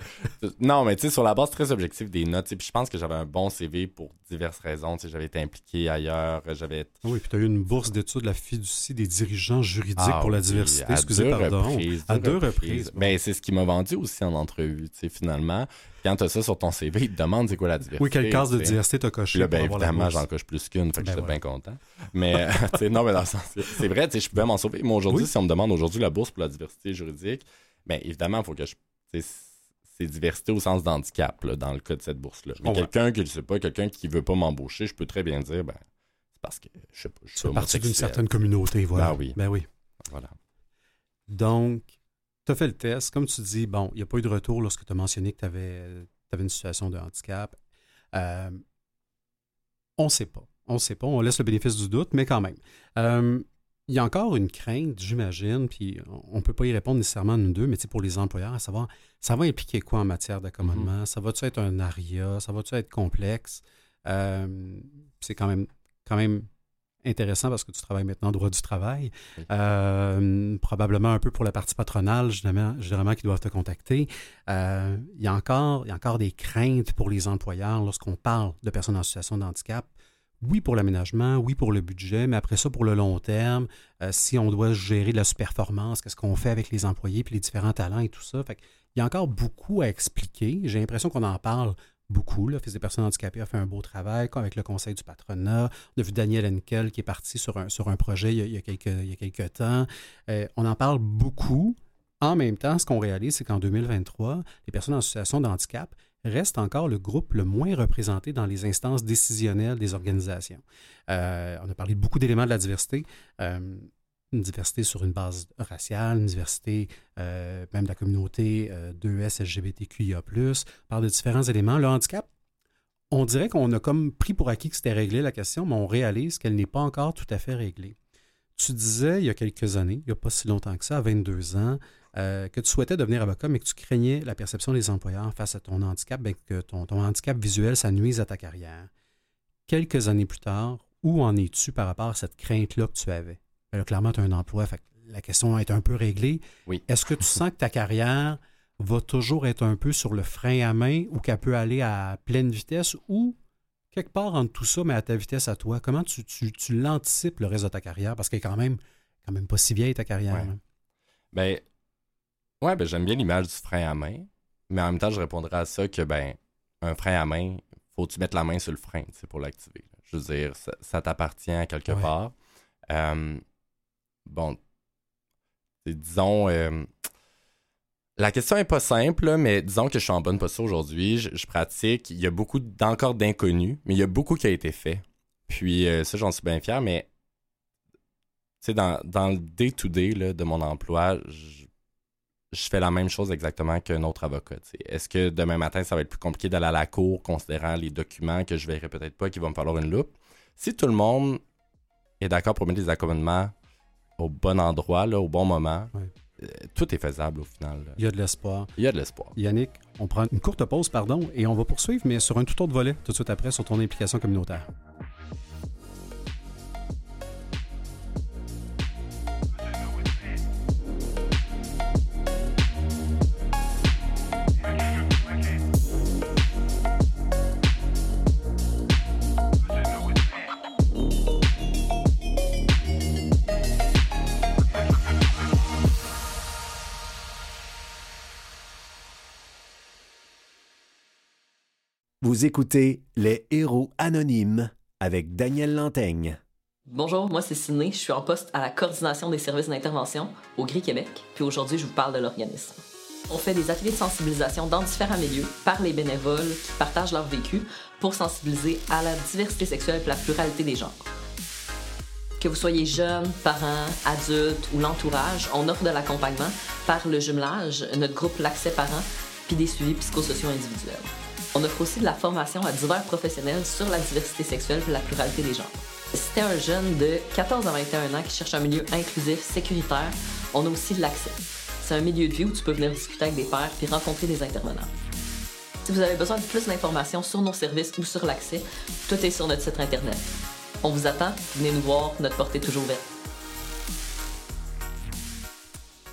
non, mais tu sais, sur la base très objective des notes, puis je pense que j'avais un bon CV pour diverses raisons. J'avais été impliqué ailleurs, j'avais
Ah Oui, puis tu as eu une bourse d'études de la fiducie des dirigeants juridiques
Ah
pour la
oui,
diversité.
à
Excusez,
deux
pardon.
reprises,
à deux reprises. bon.
Ben, c'est ce qui m'a vendu aussi en entrevue, tu sais, finalement. Quand tu as ça sur ton CV, ils te demandent c'est quoi la diversité.
oui, quelle case de diversité t'as coché
là, ben, évidemment, j'en coche plus qu'une, fait que
Ben
j'étais bien content. Mais, *laughs* sais, non, mais dans le sens, c'est- vrai, je pouvais m'en sauver. Moi, aujourd'hui,
Oui.
si on me demande aujourd'hui la bourse pour la diversité juridique, ben, évidemment, il faut que je. C'est diversité au sens d'handicap, dans le cas de cette bourse-là. Mais quelqu'un qui ne sait pas, quelqu'un qui veut pas m'embaucher, je peux très bien dire, ben, c'est parce que, je sais pas, je suis
partie d'une certaine communauté, voilà.
Ben oui.
Ben oui.
Voilà.
Donc, tu as fait le test. Comme tu dis, bon, il n'y a pas eu de retour lorsque tu as mentionné que tu avais, une situation de handicap. Euh, on ne sait pas. On ne sait pas. On laisse le bénéfice du doute, mais quand même. Euh, il y a encore une crainte, j'imagine, puis on ne peut pas y répondre nécessairement nous deux, mais pour les employeurs, à savoir, ça va impliquer quoi en matière d'accommodement? Ça va-tu être un aria? Ça va-tu être complexe? Euh, c'est quand même, quand même intéressant parce que tu travailles maintenant en droit du travail. Euh, probablement un peu pour la partie patronale, généralement, qui doivent te contacter. Euh, il, y a encore, il y a encore des craintes pour les employeurs lorsqu'on parle de personnes en situation de handicap. Oui pour l'aménagement, oui pour le budget, mais après ça, pour le long terme, si on doit gérer de la sous-performance, qu'est-ce qu'on fait avec les employés, puis les différents talents et tout ça. Fait il y a encore beaucoup à expliquer. J'ai l'impression qu'on en parle beaucoup. L'Office des personnes handicapées a fait un beau travail avec le conseil du patronat. On a vu Daniel Henkel qui est parti sur un, projet il y a, quelques, il y a quelques temps. Euh, on en parle beaucoup. En même temps, ce qu'on réalise, c'est qu'en 2023, les personnes en situation de handicap restent encore le groupe le moins représenté dans les instances décisionnelles des organisations. Euh, on a parlé beaucoup d'éléments de la diversité. Euh, une diversité sur une base raciale, une diversité euh, même de la communauté 2S, LGBTQIA, par de différents éléments. Le handicap, on dirait qu'on a comme pris pour acquis que c'était réglé la question, mais on réalise qu'elle n'est pas encore tout à fait réglée. Tu disais il y a quelques années, il n'y a pas si longtemps que ça, à 22 ans, euh, que tu souhaitais devenir avocat, mais que tu craignais la perception des employeurs face à ton handicap, bien que ton, ton handicap visuel, ça nuise à ta carrière. Quelques années plus tard, où en es-tu par rapport à cette crainte-là que tu avais? Ben clairement, tu as un emploi. la question est un peu réglée.
Oui.
Est-ce que tu sens que ta carrière va toujours être un peu sur le frein à main ou qu'elle peut aller à pleine vitesse ou quelque part entre tout ça, mais à ta vitesse à toi? Comment tu, l'anticipes le reste de ta carrière? Parce qu'elle est quand même, quand même pas si vieille ta carrière.
Ouais. Ben, ouais, ben, j'aime bien l'image du frein à main, mais en même temps, je répondrais à ça que ben, un frein à main, faut que tu mettes la main sur le frein pour l'activer. Je veux dire, ça, t'appartient quelque part. Euh, bon, disons, euh, la question n'est pas simple, mais disons que je suis en bonne posture aujourd'hui, je, pratique, il y a beaucoup encore d'inconnus, mais il y a beaucoup qui a été fait. Puis euh, ça, j'en suis bien fier, mais dans, dans le day-to-day de mon emploi, je, fais la même chose exactement qu'un autre avocat. Est-ce que demain matin, ça va être plus compliqué d'aller à la cour, considérant les documents que je verrai peut-être pas, qu'il va me falloir une loupe? Si tout le monde est d'accord pour mettre des accommodements au bon endroit, là, au bon moment, euh, tout est faisable au final.
Il y a de l'espoir.
Il y a de l'espoir.
Yannick, on prend une courte pause, pardon, et on va poursuivre, mais sur un tout autre volet, tout de suite après, sur ton implication communautaire.
Vous écoutez Les Héros Anonymes avec Daniel Lantaigne.
Bonjour, moi c'est Sidney, je suis en poste à la coordination des services d'intervention au Gris Québec, puis aujourd'hui je vous parle de l'organisme. On fait des ateliers de sensibilisation dans différents milieux par les bénévoles qui partagent leur vécu pour sensibiliser à la diversité sexuelle et la pluralité des genres. Que vous soyez jeune, parent, adulte ou l'entourage, on offre de l'accompagnement par le jumelage, notre groupe L'accès parent, puis des suivis psychosociaux individuels. On offre aussi de la formation à divers professionnels sur la diversité sexuelle et la pluralité des genres. Si t'es un jeune de 14 à 21 ans qui cherche un milieu inclusif, sécuritaire, on a aussi de l'accès. C'est un milieu de vie où tu peux venir discuter avec des pairs puis rencontrer des intervenants. Si vous avez besoin de plus d'informations sur nos services ou sur l'accès, tout est sur notre site internet. On vous attend, venez nous voir, notre porte est toujours ouverte.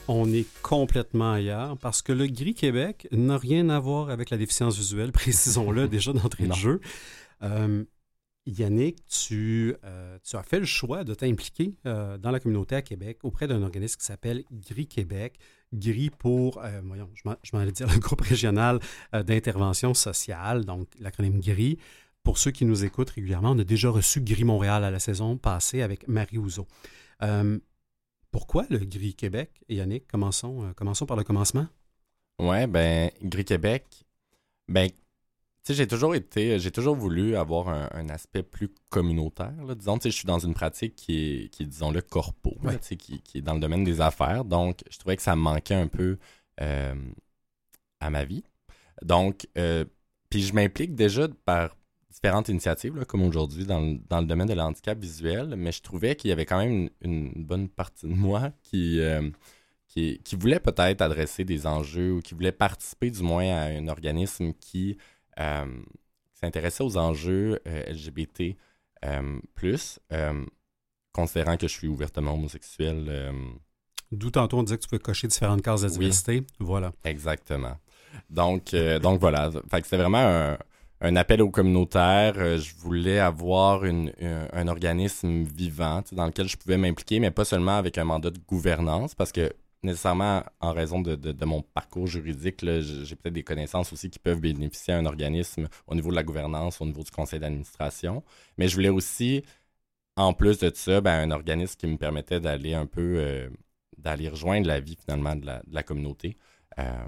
On est complètement ailleurs parce que le Gris Québec n'a rien à voir avec la déficience visuelle, *laughs* précisons-le déjà d'entrée de jeu. Euh, Yannick, euh, tu, as fait le choix de t'impliquer euh, dans la communauté à Québec auprès d'un organisme qui s'appelle Gris Québec. Gris pour, voyons, je m'en allais dire le groupe régional d'intervention sociale, donc l'acronyme Gris. Pour ceux qui nous écoutent régulièrement, on a déjà reçu Gris Montréal à la saison passée avec Marie Ouzo. Pourquoi le Gris Québec? Et Yannick, commençons, euh, commençons par le commencement.
Ouais, ben, Gris Québec, ben, tu sais, j'ai toujours été, j'ai toujours voulu avoir un, aspect plus communautaire. Disons, tu sais, je suis dans une pratique qui est, qui disons le corpo, tu sais, qui, est dans le domaine des affaires. Donc, je trouvais que ça me manquait un peu euh, à ma vie. Donc, euh, puis je m'implique déjà par différentes initiatives, comme aujourd'hui dans, le domaine de l'handicap visuel, mais je trouvais qu'il y avait quand même une, bonne partie de moi qui, euh, qui, voulait peut-être adresser des enjeux ou qui voulait participer du moins à un organisme qui euh, s'intéressait aux enjeux euh, LGBT. plus. considérant que je suis ouvertement homosexuel.
D'où tantôt on disait que tu peux cocher différentes cases de
Oui.
diversité. Voilà.
Exactement. Donc, donc voilà. Fait que c'était vraiment un, un appel aux communautaires. Euh, je voulais avoir une, un, organisme vivant dans lequel je pouvais m'impliquer, mais pas seulement avec un mandat de gouvernance, parce que nécessairement, en raison de, mon parcours juridique, j'ai peut-être des connaissances aussi qui peuvent bénéficier à un organisme au niveau de la gouvernance, au niveau du conseil d'administration. Mais je voulais aussi, en plus de ça, ben, un organisme qui me permettait d'aller un peu, euh, d'aller rejoindre la vie finalement de la, de la communauté. Euh,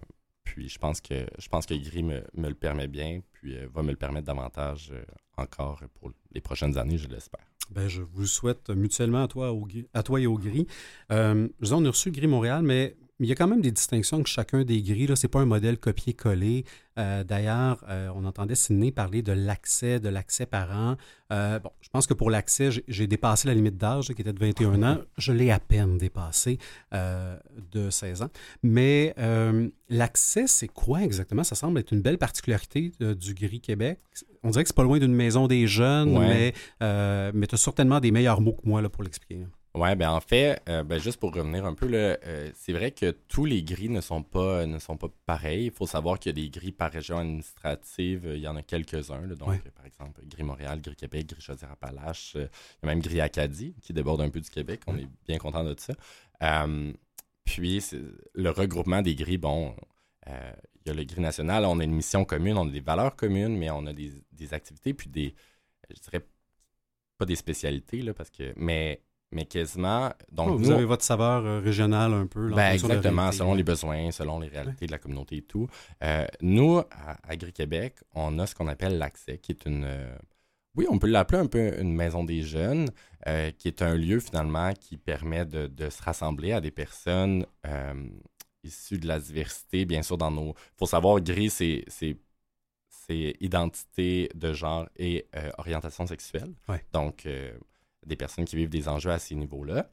puis je pense que je pense que Gris me, me le permet bien, puis euh, va me le permettre davantage euh, encore pour les prochaines années, je l'espère.
Ben, je vous souhaite mutuellement à toi, au à toi et au gris. Euh, je on a reçu Gris Montréal, mais il y a quand même des distinctions que chacun des gris. Ce n'est pas un modèle copié-collé. Euh, D'ailleurs, euh, on entendait Sidney parler de l'accès, de l'accès parent. Euh, bon, je pense que pour l'accès, j'ai- dépassé la limite d'âge qui était de 21 ans. Je l'ai à peine dépassé de 16 ans. Mais l'accès, c'est quoi exactement? Ça semble être une belle particularité du Gris Québec. On dirait que c'est pas loin d'une maison des jeunes,
Ouais.
mais, mais tu as certainement des meilleurs mots que moi là, pour l'expliquer.
Ouais, ben en fait, euh, ben juste pour revenir un peu, là, euh, c'est vrai que tous les gris ne sont pas, ne sont pas pareils. Il faut savoir qu'il y a des gris par région administrative. Il y en a quelques-uns. donc,
Ouais.
euh, par exemple, Gris Montréal, Gris Québec, Gris Chaudière-Appalaches. il y a même Gris Acadie qui déborde un peu du Québec. On est bien content de ça. Puis, le regroupement des gris, bon, il y a le gris national. On a une mission commune, on a des valeurs communes, mais on a des, des activités, puis des, je dirais, pas des spécialités, là, parce que, mais, mais quasiment. Donc,
Oh, vous
nous,
avez votre saveur euh, régionale un peu. là, en
ben, exactement, selon les besoins, selon les réalités de la communauté et tout. Euh, nous, à Agri-Québec, on a ce qu'on appelle l'accès, qui est une... euh, oui, on peut l'appeler un peu une maison des jeunes, qui est un lieu finalement qui permet de, de se rassembler à des personnes issues de la diversité, bien sûr, dans nos... Il faut savoir, Gris, c'est... c'est c'est identité de genre et orientation sexuelle.
Ouais.
Donc, des personnes qui vivent des enjeux à ces niveaux-là.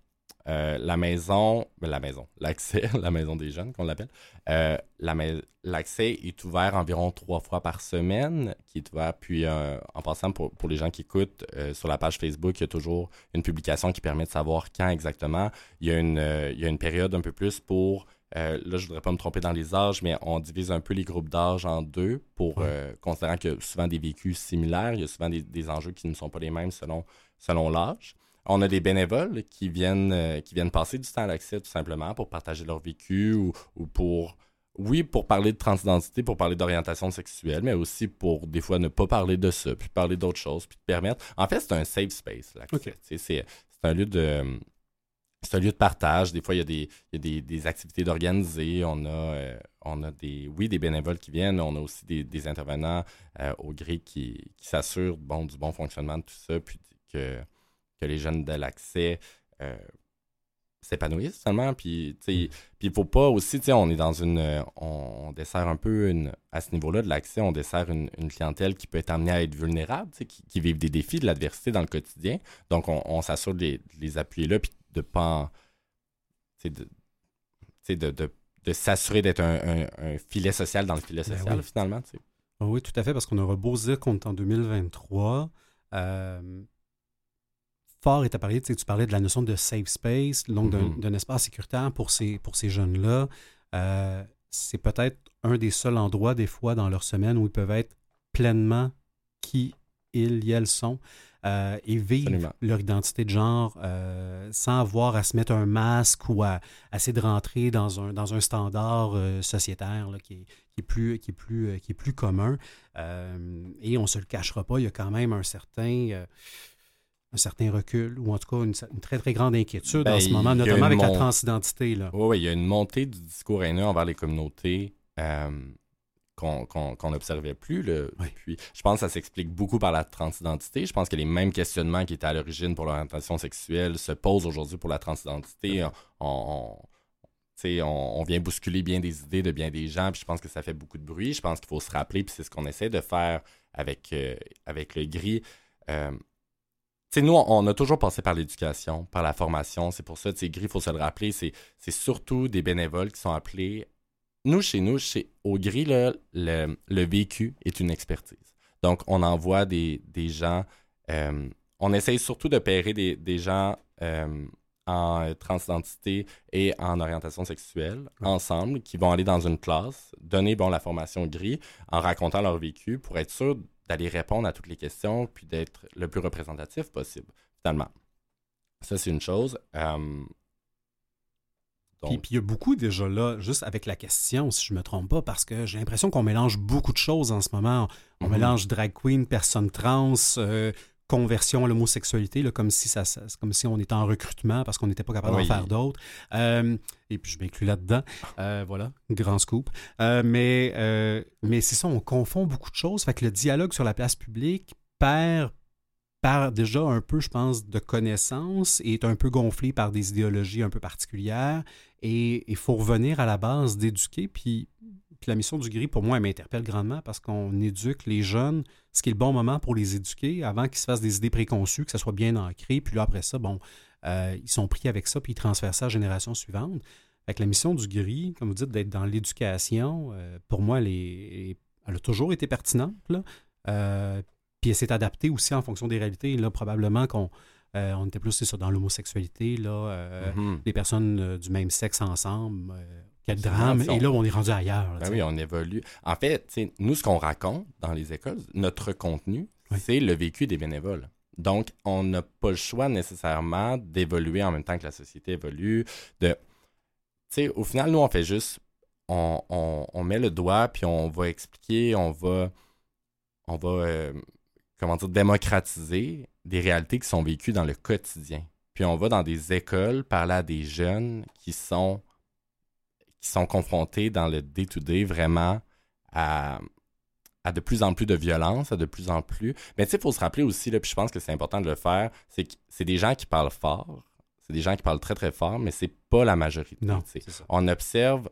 Euh, la maison, ben, la maison, *laughs* l'accès, la maison des jeunes qu'on l'appelle, euh, la l'accès est ouvert environ trois fois par semaine, qui est ouvert. Puis, euh, en passant, pour, pour les gens qui écoutent, sur la page Facebook, il y a toujours une publication qui permet de savoir quand exactement. Il y a une, il y a une période un peu plus pour, là, je voudrais pas me tromper dans les âges, mais on divise un peu les groupes d'âge en deux, pour,
Ouais.
considérant qu'il y a souvent des vécus similaires, il y a souvent des, des enjeux qui ne sont pas les mêmes selon, selon l'âge. On a des bénévoles qui viennent, euh, qui viennent passer du temps à l'accès tout simplement pour partager leur vécu ou, ou pour, oui, pour parler de transidentité, pour parler d'orientation sexuelle, mais aussi pour des fois ne pas parler de ça, puis parler d'autres choses, puis te permettre. En fait, c'est un safe space, l'accès. C'est un lieu de. C'est un lieu de partage. Des fois, il y a des, il y a des, des activités d'organiser. On a, euh, on a des, oui, des bénévoles qui viennent. On a aussi des, des intervenants euh, au GRI qui, qui s'assurent bon, du bon fonctionnement de tout ça, puis que, que les jeunes de l'accès euh, s'épanouissent seulement. Puis, tu sais, puis il faut pas aussi, on est dans une. On, dessert un peu une, à ce niveau-là de l'accès, on dessert une, une clientèle qui peut être amenée à être vulnérable, qui, qui vivent des défis, de l'adversité dans le quotidien. Donc, on, on s'assure de les, les appuyer là, puis de pas. en- de, de, de, de s'assurer d'être un, un- un filet social dans le filet
Ben
social,
oui.
finalement.
Ah oui, tout à fait, parce qu'on aura beau dire qu'on est en 2023. euh, fort est apparu, tu sais, tu parlais de la notion de safe space, donc d'un
Mhm.
d'un espace sécuritaire pour ces, pour ces jeunes-là. Euh, c'est peut-être un des seuls endroits, des fois, dans leur semaine où ils peuvent être pleinement qui ils et elles sont euh, et vivre
Absolument.
leur identité de genre euh, sans avoir à se mettre un masque ou à, à essayer de rentrer dans un, dans un standard euh, sociétaire là, qui, est, qui, est plus, qui, est plus, qui est plus commun. Et on ne se le cachera pas, il y a quand même un certain, un certain recul, ou en tout cas une, une très très grande inquiétude
Ben,
en ce moment, notamment avec la transidentité. Là.
Oui, oui, il y a une montée du discours haineux envers les communautés euh, qu'on qu'on n'observait plus. là.
Oui.
Puis, je pense que ça s'explique beaucoup par la transidentité. Je pense que les mêmes questionnements qui étaient à l'origine pour l'orientation sexuelle se posent aujourd'hui pour la transidentité. On, on- on, on vient bousculer bien des idées de bien des gens, puis je pense que ça fait beaucoup de bruit. Je pense qu'il faut se rappeler, puis c'est ce qu'on essaie de faire avec, euh, avec le gris. Euh, tu sais, nous, on, a toujours passé par l'éducation, par la formation. C'est pour ça, Gris, il faut se le rappeler, c'est surtout des bénévoles qui sont appelés. Nous, chez nous, chez, au Gris, là, le, le vécu est une expertise. Donc, on envoie des, des gens. euh, on essaye surtout de pairer des, des gens euh, en transidentité et en orientation sexuelle ensemble, qui vont aller dans une classe, donner bon, la formation gris en racontant leur vécu pour être sûr d'aller répondre à toutes les questions puis d'être le plus représentatif possible, finalement. Ça, c'est une chose. Euh,
puis il y a beaucoup déjà là, juste avec la question, si je ne me trompe pas, parce que j'ai l'impression qu'on mélange beaucoup de choses en ce moment. On
Mhm.
mélange drag queen, personne trans, euh, conversion à l'homosexualité, comme, si ça, ça- comme si on était en recrutement parce qu'on n'était pas capable
Oui.
d'en faire d'autres. Euh, et puis je m'inclus là-dedans. Euh, voilà, grand scoop. Euh, mais mais c'est ça, on confond beaucoup de choses. Fait que le dialogue sur la place publique perd par déjà un peu, je pense, de connaissances et est un peu gonflé par des idéologies un peu particulières. Et il faut revenir à la base d'éduquer. Puis, puis la mission du gris, pour moi, elle m'interpelle grandement parce qu'on éduque les jeunes, ce qui est le bon moment pour les éduquer avant qu'ils se fassent des idées préconçues, que ça soit bien ancré. Puis là, après ça, bon, euh, ils sont pris avec ça, puis ils transfèrent ça à la génération suivante. Que la mission du gris, comme vous dites, d'être dans l'éducation, euh, pour moi, elle, est- elle a toujours été pertinente. Euh, puis elle s'est adaptée aussi en fonction des réalités. Là, probablement qu'on euh, on était plus c'est ça, dans l'homosexualité, là, euh,
Mhm.
les personnes euh, du même sexe ensemble. quel drame. Et là, on est rendu ailleurs. là,
Ben oui, on évolue. En fait, nous, ce qu'on raconte dans les écoles, notre contenu,
Oui.
c'est le vécu des bénévoles. Donc, on n'a pas le choix nécessairement d'évoluer en même temps que la société évolue. De, tu sais, au final, nous, on fait juste, on, on- on met le doigt, puis on va expliquer, on va, on va, comment dire, démocratiser des réalités qui sont vécues dans le quotidien. Puis on va dans des écoles parler à des jeunes qui sont qui sont confrontés dans le day-to-day vraiment à, à de plus en plus de violence, à de plus en plus. Mais tu sais, il faut se rappeler aussi, là, puis je pense que c'est important de le faire, c'est que c'est des gens qui parlent fort, c'est des gens qui parlent très très fort, mais c'est pas la majorité.
Non.
On observe,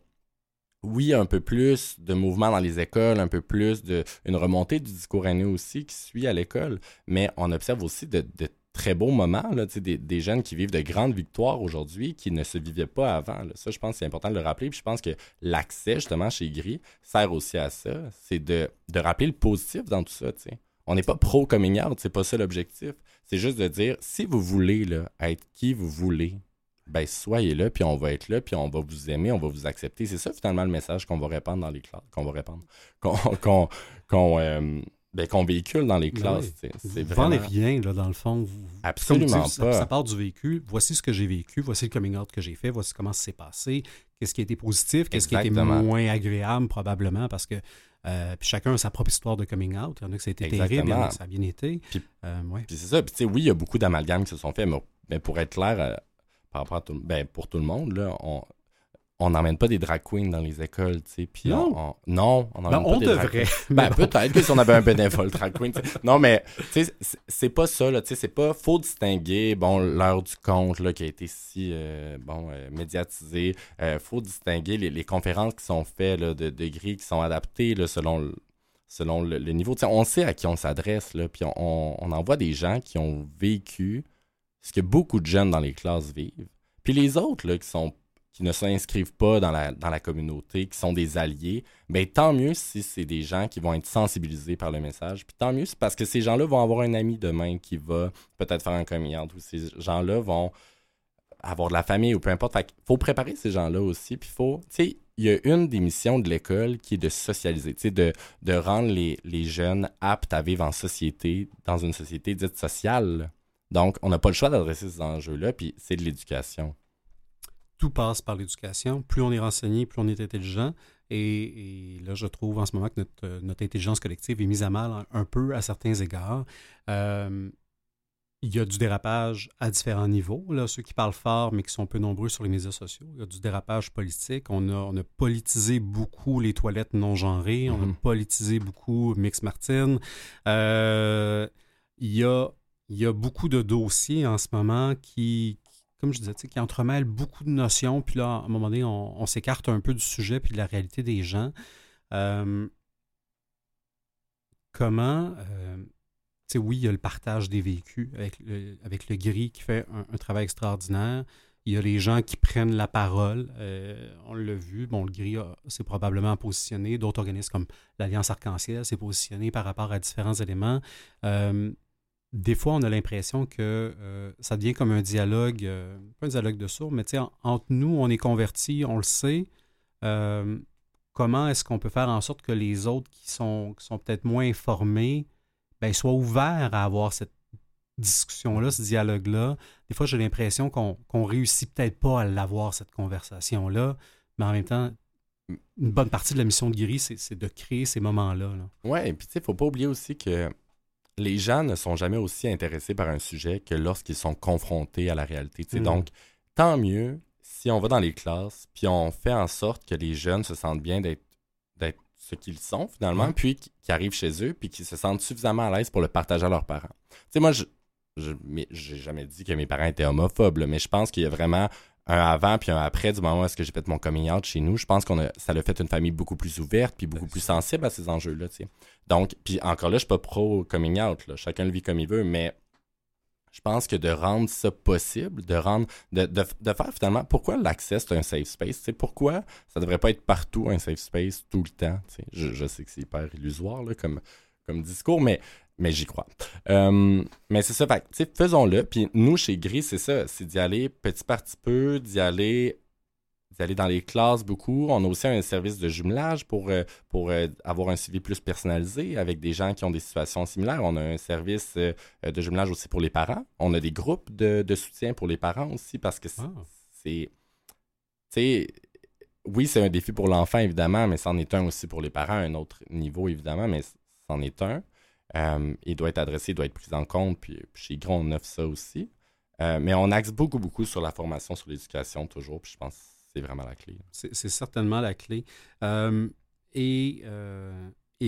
oui, un peu plus de mouvements dans les écoles, un peu plus de une remontée du discours haineux aussi qui suit à l'école, mais on observe aussi de, de très beaux moments, là, des, jeunes qui vivent de grandes victoires aujourd'hui qui ne se vivaient pas avant. Ça, je pense que c'est important de le rappeler. Puis je pense que l'accès, justement, chez Gris, sert aussi à ça. C'est de, de rappeler le positif dans tout ça. On n'est pas pro-coming out, c'est pas ça l'objectif. C'est juste de dire, si vous voulez là, être qui vous voulez, ben soyez là, puis on va être là, puis on va vous aimer, on va vous accepter. C'est ça, finalement, le message qu'on va répandre dans les classes, qu'on va répandre, *laughs* qu'on euh, ben, véhicule dans les
Ben
classes.
oui.
C'est vraiment...
rien, là, dans le fond. Vous-
Absolument
comme dis,
pas.
Ça, part du vécu. Voici ce que j'ai vécu. Voici le coming out que j'ai fait. Voici comment ça s'est passé. Qu'est-ce qui a été positif. Qu'est-ce qui a été moins agréable, probablement, parce que euh, puis chacun a sa propre histoire de coming out. Il y en a que été terrible, il y en a que ça a bien été.
Puis-
Euh, ouais.
Puis c'est ça. Puis tu sais, oui, il y a beaucoup d'amalgames qui se sont faits, mais, mais pour être clair, euh, par rapport à tout, ben, pour tout le monde, là, on on n'emmène pas des drag queens dans les écoles, tu sais. Puis
Non.
on, on- non, on n'emmène
Ben,
pas
on
des drag
devrait.
queens. *laughs* Ben, peut-être que si on avait un bénévole drag queen. Non, mais tu sais, c'est- pas ça, là. Tu sais, c'est pas. Faut distinguer, bon, l'heure du compte, là, qui a été si, euh, bon, euh, médiatisée. Euh, faut distinguer les, les conférences qui sont faites, là, de, de grilles qui sont adaptées, là, selon le, selon le, le niveau. Tu sais, on sait à qui on s'adresse, là. Puis on, on, on envoie des gens qui ont vécu ce que beaucoup de jeunes dans les classes vivent. Puis les autres, là, qui sont qui ne s'inscrivent pas dans la, dans la communauté, qui sont des alliés, ben tant mieux si c'est des gens qui vont être sensibilisés par le message. Puis tant mieux, parce que ces gens-là vont avoir un ami demain qui va peut-être faire un coming ou ces gens-là vont avoir de la famille ou peu importe. Fait faut préparer ces gens-là aussi. Puis faut, tu sais, il y a une des missions de l'école qui est de socialiser, de, de rendre les, les jeunes aptes à vivre en société, dans une société dite sociale. Donc, on n'a pas le choix d'adresser ces enjeux-là, puis c'est de l'éducation.
tout passe par l'éducation. Plus on est renseigné, plus on est intelligent. Et, et là, je trouve en ce moment que notre, euh, notre intelligence collective est mise à mal un, peu à certains égards. Euh, il y a du dérapage à différents niveaux. Là, ceux qui parlent fort, mais qui sont peu nombreux sur les médias sociaux. Il y a du dérapage politique. On a, on a politisé beaucoup les toilettes non genrées. On a
Mhm.
politisé beaucoup Mix Martin. Euh, il, y a, il y a beaucoup de dossiers en ce moment qui, comme je disais, qui entremêlent beaucoup de notions. Puis là, à un moment donné, on, s'écarte un peu du sujet puis de la réalité des gens. Euh, comment, euh, oui, il y a le partage des vécus avec le, avec le gris qui fait un, travail extraordinaire. Il y a les gens qui prennent la parole. Euh, on l'a vu. Bon, le gris s'est probablement positionné. D'autres organismes comme l'Alliance Arc-en-Ciel s'est positionné par rapport à différents éléments. Euh, des fois, on a l'impression que euh, ça devient comme un dialogue, euh, pas un dialogue de sourds, mais entre nous, on est convertis, on le sait. Euh, comment est-ce qu'on peut faire en sorte que les autres qui sont, qui sont peut-être moins informés ben, soient ouverts à avoir cette discussion-là, ce dialogue-là? Des fois, j'ai l'impression qu'on ne réussit peut-être pas à l'avoir, cette conversation-là, mais en même temps, une bonne partie de la mission de Guéry, c'est de créer ces moments-là. Là.
Ouais, et puis tu sais, faut pas oublier aussi que les gens ne sont jamais aussi intéressés par un sujet que lorsqu'ils sont confrontés à la réalité. Mm. Donc, tant mieux si on va dans les classes, puis on fait en sorte que les jeunes se sentent bien d'être ce qu'ils sont finalement, mm. puis qui arrivent chez eux, puis qui se sentent suffisamment à l'aise pour le partager à leurs parents. Tu sais, moi, je j'ai jamais dit que mes parents étaient homophobes, mais je pense qu'il y a vraiment un avant puis un après du moment où est-ce que j'ai fait mon coming out chez nous. Je pense qu'on a, ça a fait une famille beaucoup plus ouverte puis beaucoup plus sensible à ces enjeux-là. Donc, puis encore là, je suis pas pro coming out. Chacun le vit comme il veut, mais je pense que de rendre ça possible, de rendre, de, de, faire finalement, pourquoi l'accès c'est un safe space, c'est pourquoi ça devrait pas être partout un safe space tout le temps. Je, je sais que c'est hyper illusoire là, comme, comme discours, mais mais j'y crois. Euh, mais c'est ça, fait, faisons-le. Puis nous, chez Gris, c'est ça, c'est d'y aller petit par petit peu, d'y aller, aller dans les classes beaucoup. On a aussi un service de jumelage pour, euh, pour euh, avoir un suivi plus personnalisé avec des gens qui ont des situations similaires. On a un service de jumelage aussi pour les parents. On a des groupes de, soutien pour les parents aussi parce que c'est... Ah. oui, c'est un défi pour l'enfant, évidemment, mais c'en est un aussi pour les parents, un autre niveau, évidemment, mais c'en est un. Euh, il doit être adressé, il doit être pris en compte. Puis, chez Gros, on offre ça aussi. Euh, mais on axe beaucoup, beaucoup sur la formation, sur l'éducation toujours. Puis je pense que c'est vraiment la clé.
C'est certainement la clé. Euh, et,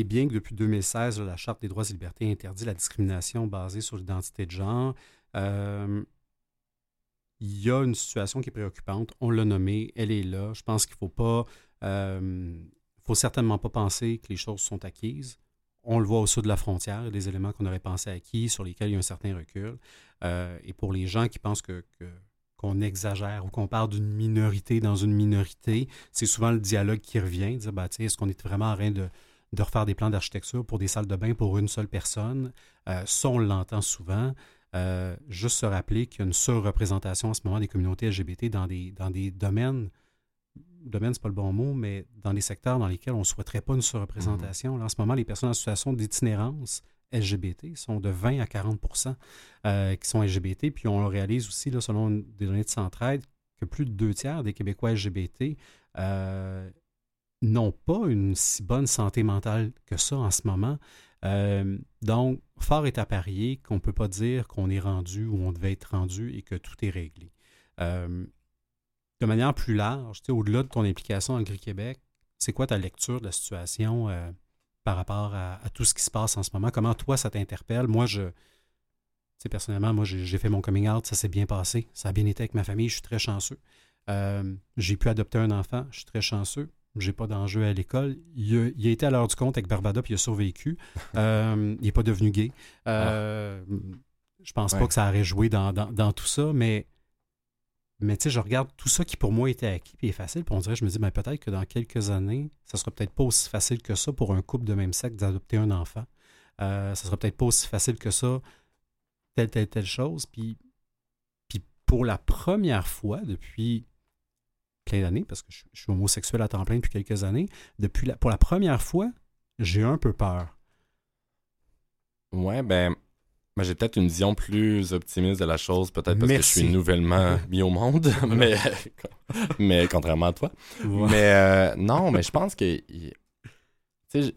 bien que depuis 2016, la Charte des droits et libertés interdit la discrimination basée sur l'identité de genre, il y a une situation qui est préoccupante. On l'a nommée, elle est là. Je pense qu'il ne faut pas. faut certainement pas penser que les choses sont acquises on le voit au sud de la frontière, des éléments qu'on aurait pensé acquis, sur lesquels il y a un certain recul. Euh, et pour les gens qui pensent qu'on exagère ou qu'on parle d'une minorité dans une minorité, c'est souvent le dialogue qui revient, dire bah, est-ce qu'on est vraiment en train de, refaire des plans d'architecture pour des salles de bain pour une seule personne? Euh, on l'entend souvent. Euh, juste se rappeler qu'il y a une surreprésentation en ce moment des communautés LGBT dans des, dans des domaines domaine, c'est pas le bon mot, mais dans les secteurs dans lesquels on ne souhaiterait pas une surreprésentation. en ce moment, les personnes en situation d'itinérance LGBT sont de 20 à 40% euh, qui sont LGBT. Puis on réalise aussi, là, selon des données de Centraide, que plus de deux tiers des Québécois LGBT euh, n'ont pas une si bonne santé mentale que ça en ce moment. Euh, donc, fort est à parier qu'on ne peut pas dire qu'on est rendu où on devait être rendu et que tout est réglé de manière plus large, au-delà de ton implication en Gris-Québec, c'est quoi ta lecture de la situation euh, par rapport à, tout ce qui se passe en ce moment? Comment toi, ça t'interpelle? Moi, je, personnellement, moi, j'ai fait mon coming out, ça s'est bien passé. Ça a bien été avec ma famille, je suis très chanceux. Euh, j'ai pu adopter un enfant, je suis très chanceux. J'ai pas d'enjeu à l'école. Il, a, été à l'heure du compte avec Barbada, puis il a survécu. *laughs* Euh, il n'est pas devenu gay. Ah. Je pense pas que ça aurait joué dans, dans tout ça, mais mais tu sais, je regarde tout ça qui pour moi était acquis et facile, puis on dirait, je me dis, ben, peut-être que dans quelques années, ça sera peut-être pas aussi facile que ça pour un couple de même sexe d'adopter un enfant. Euh, ça sera peut-être pas aussi facile que ça, telle, telle, telle chose. Puis, puis pour la première fois depuis plein d'années, parce que je, suis homosexuel à temps plein depuis quelques années, depuis pour la première fois, j'ai un peu peur.
Ouais, ben, j'ai peut-être une vision plus optimiste de la chose, peut-être parce que je suis nouvellement *laughs* mis au monde, *laughs* mais, mais contrairement à toi. Mais euh, non, mais je pense que. Tu sais,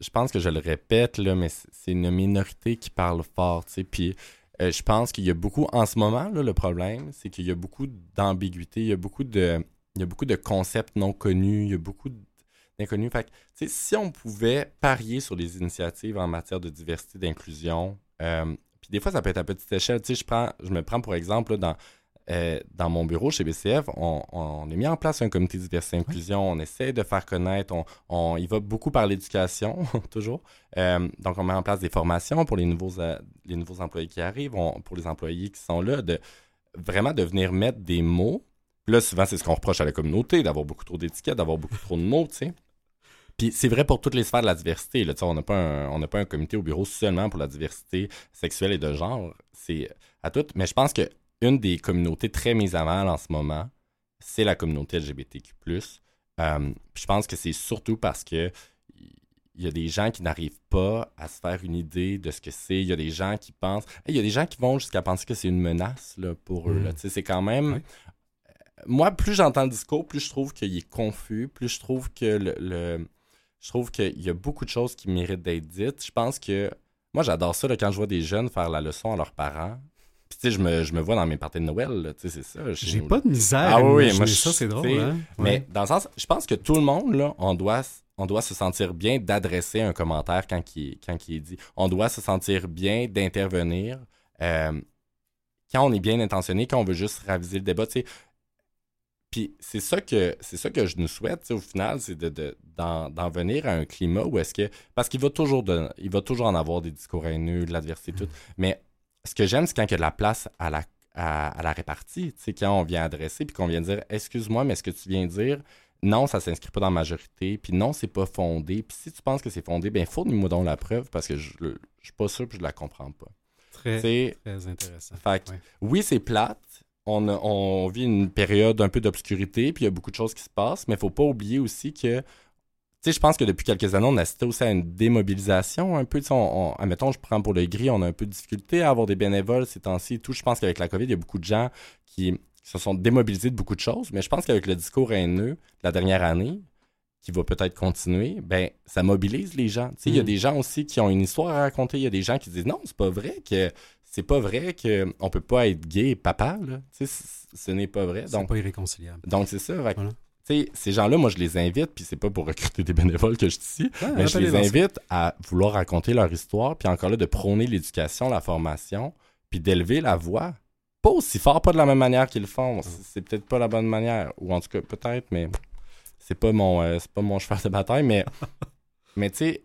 je pense que je le répète, là, mais c'est une minorité qui parle fort, tu sais. Puis euh, je pense qu'il y a beaucoup, en ce moment, là, le problème, c'est qu'il y a beaucoup d'ambiguïté, il y a beaucoup de. Il y a beaucoup de concepts non connus, il y a beaucoup d'inconnus. Fait que, si on pouvait parier sur les initiatives en matière de diversité, d'inclusion, euh, puis des fois, ça peut être à petite échelle. Tu sais, je, prends, je me prends pour exemple dans, euh, dans mon bureau chez BCF, on, on, a mis en place un comité diversité et inclusion. On essaie de faire connaître. On, on il va beaucoup par l'éducation, *laughs* toujours. Euh, donc, on met en place des formations pour les nouveaux, les nouveaux employés qui arrivent, pour les employés qui sont là, de vraiment de venir mettre des mots. Puis là, souvent, c'est ce qu'on reproche à la communauté, d'avoir beaucoup trop d'étiquettes, d'avoir beaucoup trop de mots, tu sais. Puis c'est vrai pour toutes les sphères de la diversité. Là. On n'a pas, un- on n'a pas un comité au bureau seulement pour la diversité sexuelle et de genre. C'est à toutes. Mais je pense que une des communautés très mises à mal en ce moment, c'est la communauté LGBTQ+. Euh, je pense que c'est surtout parce que il y a des gens qui n'arrivent pas à se faire une idée de ce que c'est. Il y a des gens qui pensent... Hey, Il y a des gens qui vont jusqu'à penser que c'est une menace là, pour eux.
Mm.
C'est quand même...
Ouais.
Moi, plus j'entends le discours, plus je trouve qu'il est confus, plus je trouve que le... le- Je trouve qu'il y a beaucoup de choses qui méritent d'être dites. Je pense que... Moi, j'adore ça là, quand je vois des jeunes faire la leçon à leurs parents. Puis, tu sais, je me, je me vois dans mes parties de Noël, tu sais, c'est ça.
J'ai pas de misère
Ah oui, moi,
ça,
je-
c'est drôle. Hein?
Mais dans le sens, je pense que tout le monde, là, on doit, on doit se sentir bien d'adresser un commentaire quand il, quand est dit. On doit se sentir bien d'intervenir euh, quand on est bien intentionné, quand on veut juste raviser le débat. tu sais. Puis c'est ça que c'est ça que je nous souhaite, au final, c'est de, de- d'en, d'en venir à un climat où est-ce que. Parce qu'il va toujours de- il va toujours en avoir des discours haineux, de l'adversité, tout. Mais ce que j'aime, c'est quand il y a de la place à la, à, à la répartie. Tu sais, quand on vient adresser, puis qu'on vient dire Excuse-moi, mais ce que tu viens dire, non, ça s'inscrit pas dans la majorité, puis non, c'est pas fondé. Puis si tu penses que c'est fondé, ben fournis-moi donc la preuve parce que je, je suis pas sûr que je la comprends pas.
Très, très intéressant.
fait
Ouais.
oui, c'est plate. On, a- on vit une période un peu d'obscurité, puis il y a beaucoup de choses qui se passent, mais il faut pas oublier aussi que, tu sais, je pense que depuis quelques années, on assistait aussi à une démobilisation un peu. On, on- admettons, je prends pour le gris, on a un peu de difficulté à avoir des bénévoles ces temps-ci et tout. Je pense qu'avec la COVID, il y a beaucoup de gens qui se sont démobilisés de beaucoup de choses, mais je pense qu'avec le discours haineux de la dernière année, qui va peut-être continuer, ben ça mobilise les gens. Tu sais, il y a
Mm.
des gens aussi qui ont une histoire à raconter. Il y a des gens qui disent non, c'est pas vrai que c'est pas vrai que on peut pas être gay et papa là. Ce n'est pas vrai.
C'est pas irréconciliable.
donc c'est ça. Fait
Voilà.
ces gens-là, moi je les invite, puis c'est pas pour recruter des bénévoles que je ici,
Ah,
mais je les invite à vouloir raconter leur histoire, puis encore là de prôner l'éducation, la formation, puis d'élever la voix. Pas aussi fort, pas de la même manière qu'ils le font. C'est c'est peut-être pas la bonne manière, ou en tout cas peut-être, mais c'est pas mon, euh, c'est pas mon *laughs* cheval de bataille, mais, mais tu sais,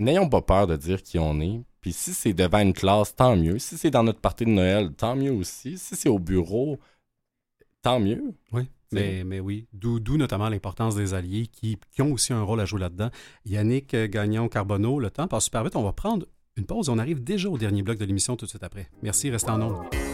n'ayons pas peur de dire qui on est. Puis si c'est devant une classe, tant mieux. Si c'est dans notre partie de Noël, tant mieux aussi. Si c'est au bureau, tant mieux.
Oui, mais, mais oui. D'où notamment l'importance des alliés qui, qui ont aussi un rôle à jouer là-dedans. Yannick euh, Gagnon-Carbonneau, le temps passe super vite. On va prendre une pause. On arrive déjà au dernier bloc de l'émission tout de suite après. Merci, restez en ondes.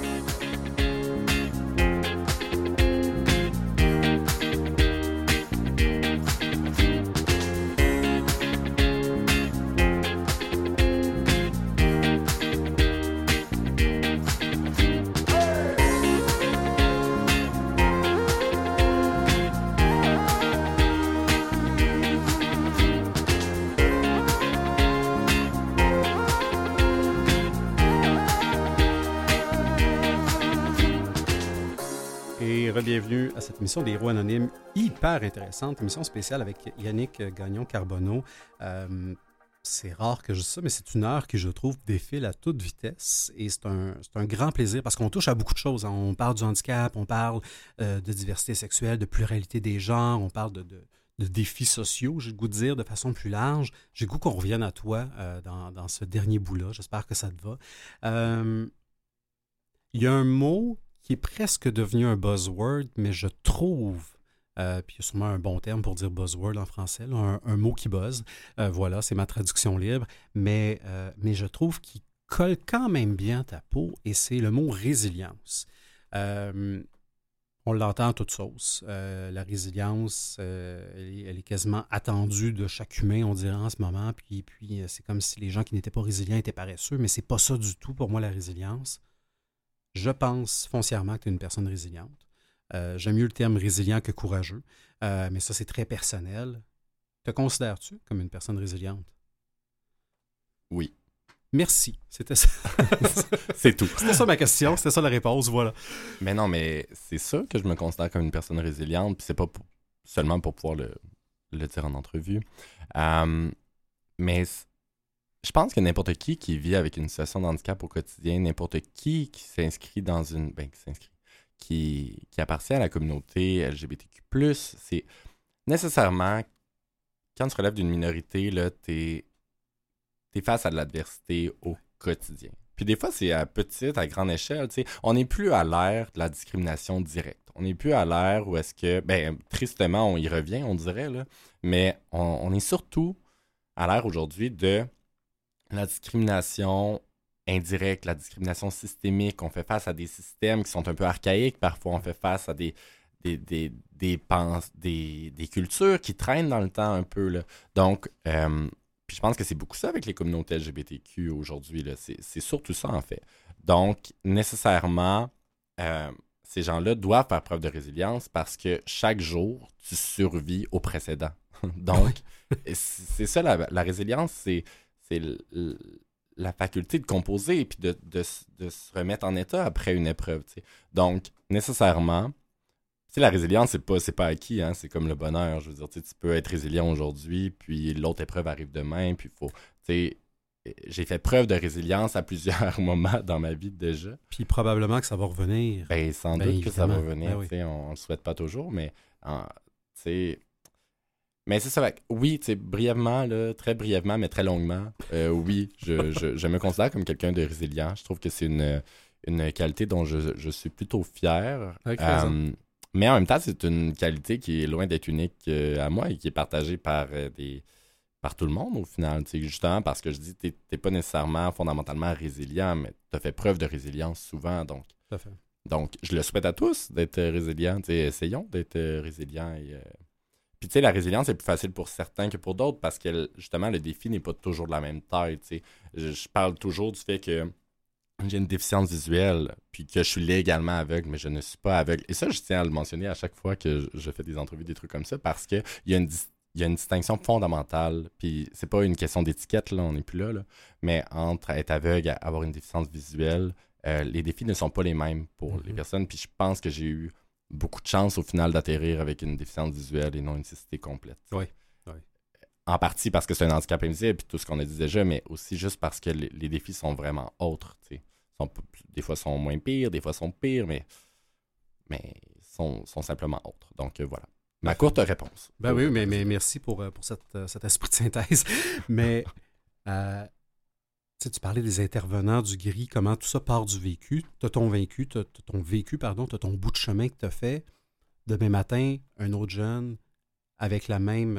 Des héros anonymes hyper intéressante, émission spéciale avec Yannick Gagnon-Carbonneau. Euh, c'est rare que je dise ça, mais c'est une heure qui, je trouve, défile à toute vitesse. Et c'est un, un grand plaisir parce qu'on touche à beaucoup de choses. hein. On parle du handicap, on parle euh, de diversité sexuelle, de pluralité des genres, on parle de, de- défis sociaux, j'ai le goût de dire, de façon plus large. J'ai le goût qu'on revienne à toi euh, dans, dans ce dernier bout-là. J'espère que ça te va. Euh, il y a un mot qui est presque devenu un buzzword, mais je trouve, euh, puis il y a sûrement un bon terme pour dire buzzword en français, un, mot qui buzz. Euh, voilà, c'est ma traduction libre, mais, euh, mais je trouve qu'il colle quand même bien ta peau, et c'est le mot résilience. On l'entend à toute sauce. La résilience, elle, est, quasiment attendue de chaque humain, on dirait en ce moment. Puis, puis c'est comme si les gens qui n'étaient pas résilients étaient paresseux, mais c'est pas ça du tout pour moi la résilience. Je pense foncièrement que tu es une personne résiliente. Euh, J'aime mieux le terme résilient que courageux, Euh, mais ça c'est très personnel. Te considères-tu comme une personne résiliente?
Oui.
Merci. C'était ça. *laughs*
C'est tout.
C'était ça ma question, c'était ça la réponse, voilà.
Mais non, mais c'est ça que je me considère comme une personne résiliente, puis c'est pas pour- seulement pour pouvoir le, le dire en entrevue. Euh, mais je pense que n'importe qui qui vit avec une situation de handicap au quotidien, n'importe qui qui s'inscrit dans une. Ben, qui s'inscrit. Qui, qui appartient à la communauté LGBTQ, c'est nécessairement. Quand tu relèves d'une minorité, là, t'es es face à de l'adversité au quotidien. Puis des fois, c'est à petite, à grande échelle. sais. On n'est plus à l'ère de la discrimination directe. On n'est plus à l'ère où est-ce que, ben, tristement, on y revient, on dirait, là. Mais on, est surtout à l'ère aujourd'hui de la discrimination indirecte, la discrimination systémique. On fait face à des systèmes qui sont un peu archaïques. Parfois, on fait face à des, des, des, des, des, des cultures qui traînent dans le temps un peu. Là. Donc, euh, puis je pense que c'est beaucoup ça avec les communautés LGBTQ aujourd'hui. C'est surtout ça, en fait. Donc, nécessairement, euh, ces gens-là doivent faire preuve de résilience parce que chaque jour, tu survis au précédent. *laughs* Donc, c'est ça, la, résilience, c'est la faculté de composer et puis de, de, se remettre en état après une épreuve. Donc, nécessairement, la résilience, c'est pas, pas acquis, hein, c'est comme le bonheur. Je veux dire, tu peux être résilient aujourd'hui, puis l'autre épreuve arrive demain, puis faut. J'ai fait preuve de résilience à plusieurs *laughs* moments dans ma vie déjà.
Puis probablement que ça va revenir.
Ben, sans ben, doute que ça va revenir. Ben on ne le souhaite pas toujours, mais mais c'est ça. Oui, brièvement, là, très brièvement, mais très longuement, euh, oui, je, je, me considère comme quelqu'un de résilient. Je trouve que c'est une, une qualité dont je, je suis plutôt fier. Mais en même temps, c'est une qualité qui est loin d'être unique euh, à moi et qui est partagée par, euh, des, par tout le monde au final. Justement parce que je dis, tu n'es pas nécessairement fondamentalement résilient, mais tu as fait preuve de résilience souvent. Donc, donc je le souhaite à tous d'être résilients. Essayons d'être résilients. Et, euh, Puis tu sais, la résilience est plus facile pour certains que pour d'autres parce que justement, le défi n'est pas toujours de la même taille. Je, je parle toujours du fait que j'ai une déficience visuelle, puis que je suis légalement aveugle, mais je ne suis pas aveugle. Et ça, je tiens à le mentionner à chaque fois que je fais des entrevues, des trucs comme ça, parce qu'il y a une il y a une distinction fondamentale, puis c'est pas une question d'étiquette, là, on n'est plus là, là, mais entre être aveugle et avoir une déficience visuelle, euh, les défis ne sont pas les mêmes pour les mm-hmm. personnes, puis je pense que j'ai eu beaucoup de chance au final d'atterrir avec une déficience visuelle et non une cécité complète.
Oui.
En partie parce que c'est un handicap invisible, puis tout ce qu'on a dit déjà, mais aussi juste parce que les, défis sont vraiment autres. Sont, des fois sont moins pires, des fois sont pires, mais, mais sont, sont simplement autres. Donc euh, voilà. Ma courte réponse.
Ben oui, mais, mais merci pour, euh, pour cette, euh, cet esprit de synthèse. *laughs* mais tu parlais des intervenants du gris, comment tout ça part du vécu. Tu as ton vécu, tu as, ton vécu, pardon, tu as ton bout de chemin que tu as fait. Demain matin, un autre jeune avec la même,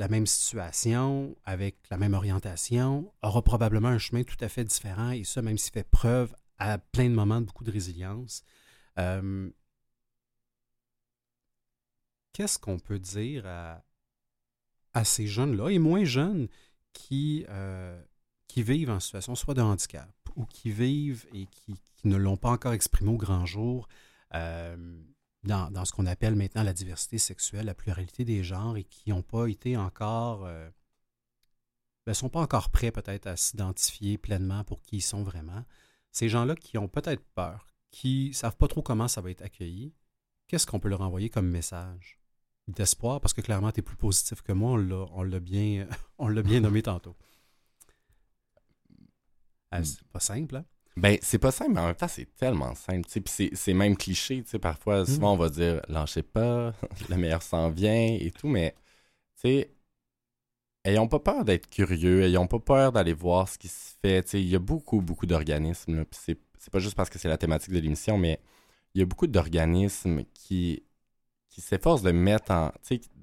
la même situation, avec la même orientation, aura probablement un chemin tout à fait différent, et ça, même s'il fait preuve à plein de moments de beaucoup de résilience. Euh, qu'est-ce qu'on peut dire à, ces jeunes-là, et moins jeunes, qui, euh, qui vivent en situation soit de handicap, ou qui vivent et qui, ne l'ont pas encore exprimé au grand jour, euh, dans, ce qu'on appelle maintenant la diversité sexuelle, la pluralité des genres et qui n'ont pas été encore, euh, ben, sont pas encore prêts peut-être à s'identifier pleinement pour qui ils sont vraiment. Ces gens-là qui ont peut-être peur, qui ne savent pas trop comment ça va être accueilli, qu'est-ce qu'on peut leur envoyer comme message d'espoir? Parce que clairement, tu es plus positif que moi, on l'a bien, *laughs* bien nommé tantôt. Ah, c'est pas simple, hein?
Ben, c'est pas simple, mais en même temps, c'est tellement simple. Puis c'est même cliché. Parfois, mm. souvent, on va dire lâchez pas, *laughs* le meilleur s'en vient et tout, mais tu sais, ayons pas peur d'être curieux, ayons pas peur d'aller voir ce qui se fait. Il y a beaucoup, beaucoup d'organismes. Puis c'est pas juste parce que c'est la thématique de l'émission, mais il y a beaucoup d'organismes qui, qui s'efforcent de mettre en.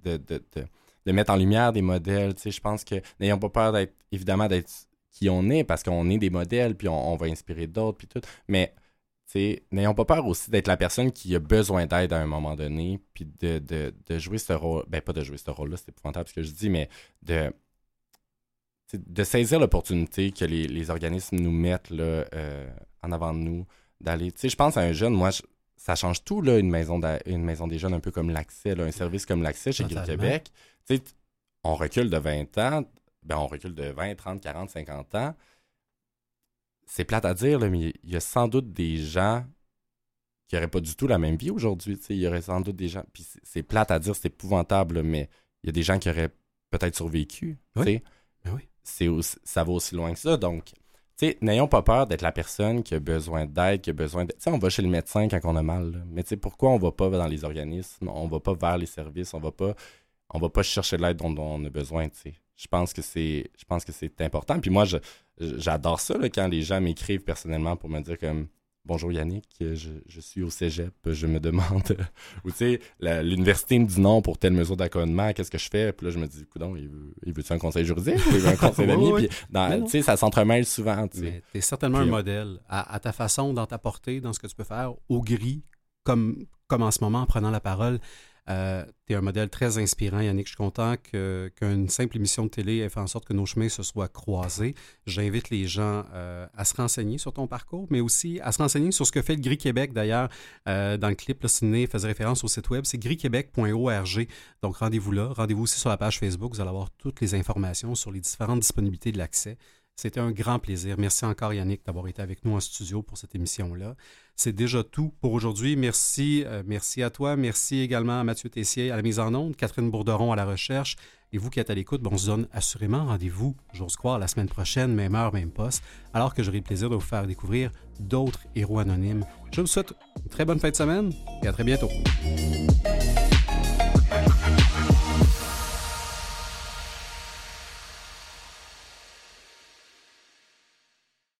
De, de, de, de, mettre en lumière des modèles. Je pense que n'ayons pas peur d'être, évidemment, d'être qui on est parce qu'on est des modèles, puis on, va inspirer d'autres, puis tout. Mais n'ayons pas peur aussi d'être la personne qui a besoin d'aide à un moment donné, puis de, de, jouer ce rôle. Ben, pas de jouer ce rôle-là, c'est épouvantable ce que je dis, mais de, de saisir l'opportunité que les, organismes nous mettent là, euh, en avant de nous, d'aller. Tu sais, je pense à un jeune, moi, ça change tout, là, une maison, une maison des jeunes, un peu comme l'accès, un service comme l'accès chez Québec. Tu sais, on recule de 20 ans, ben, on recule de 20, 30, 40, 50 ans. C'est plate à dire, mais il y a sans doute des gens qui n'auraient pas du tout la même vie aujourd'hui. Il y aurait sans doute des gens. Puis c'est plate à dire, c'est épouvantable, mais il y a des gens qui auraient peut-être survécu.
Oui. Ben
oui. ça va aussi loin que ça. Donc, n'ayons pas peur d'être la personne qui a besoin d'aide, qui a besoin de. on va chez le médecin quand on a mal. Mais pourquoi on va pas dans les organismes, on va pas vers les services, on va pas, on va pas chercher l'aide dont, on a besoin. Je pense que c'est je pense que c'est important. Puis moi, je, j'adore ça là, quand les gens m'écrivent personnellement pour me dire comme Bonjour Yannick, je, je, suis au cégep, je me demande. *laughs* Ou tu sais, l'université me dit non pour telle mesure d'accommodement, qu'est-ce que je fais? Puis là, je me dis, coudon, il veut, il veut-tu un conseil juridique ou il veut un *laughs* conseil d'amis? Puis, tu sais, ça s'entremêle souvent. Tu
es certainement un modèle à, à, ta façon, dans ta portée, dans ce que tu peux faire, au gris, comme, comme en ce moment, en prenant la parole. Euh, tu es un modèle très inspirant, Yannick. Je suis content qu'une simple émission de télé ait fait en sorte que nos chemins se soient croisés. J'invite les gens euh, à se renseigner sur ton parcours, mais aussi à se renseigner sur ce que fait le Gris Québec. D'ailleurs, euh, dans le clip, là, Sidney faisait référence au site web, c'est grisquebec.org. Donc, rendez-vous là. Rendez-vous aussi sur la page Facebook. Vous allez avoir toutes les informations sur les différentes disponibilités de l'accès. C'était un grand plaisir. Merci encore, Yannick, d'avoir été avec nous en studio pour cette émission-là. C'est déjà tout pour aujourd'hui. Merci, euh, merci à toi. Merci également à Mathieu Tessier à la mise en onde, Catherine Bourderon à la recherche. Et vous qui êtes à l'écoute, bon, on se donne assurément rendez-vous, j'ose croire, la semaine prochaine, même heure, même poste, alors que j'aurai le plaisir de vous faire découvrir d'autres héros anonymes. Je vous souhaite une très bonne fin de semaine et à très bientôt.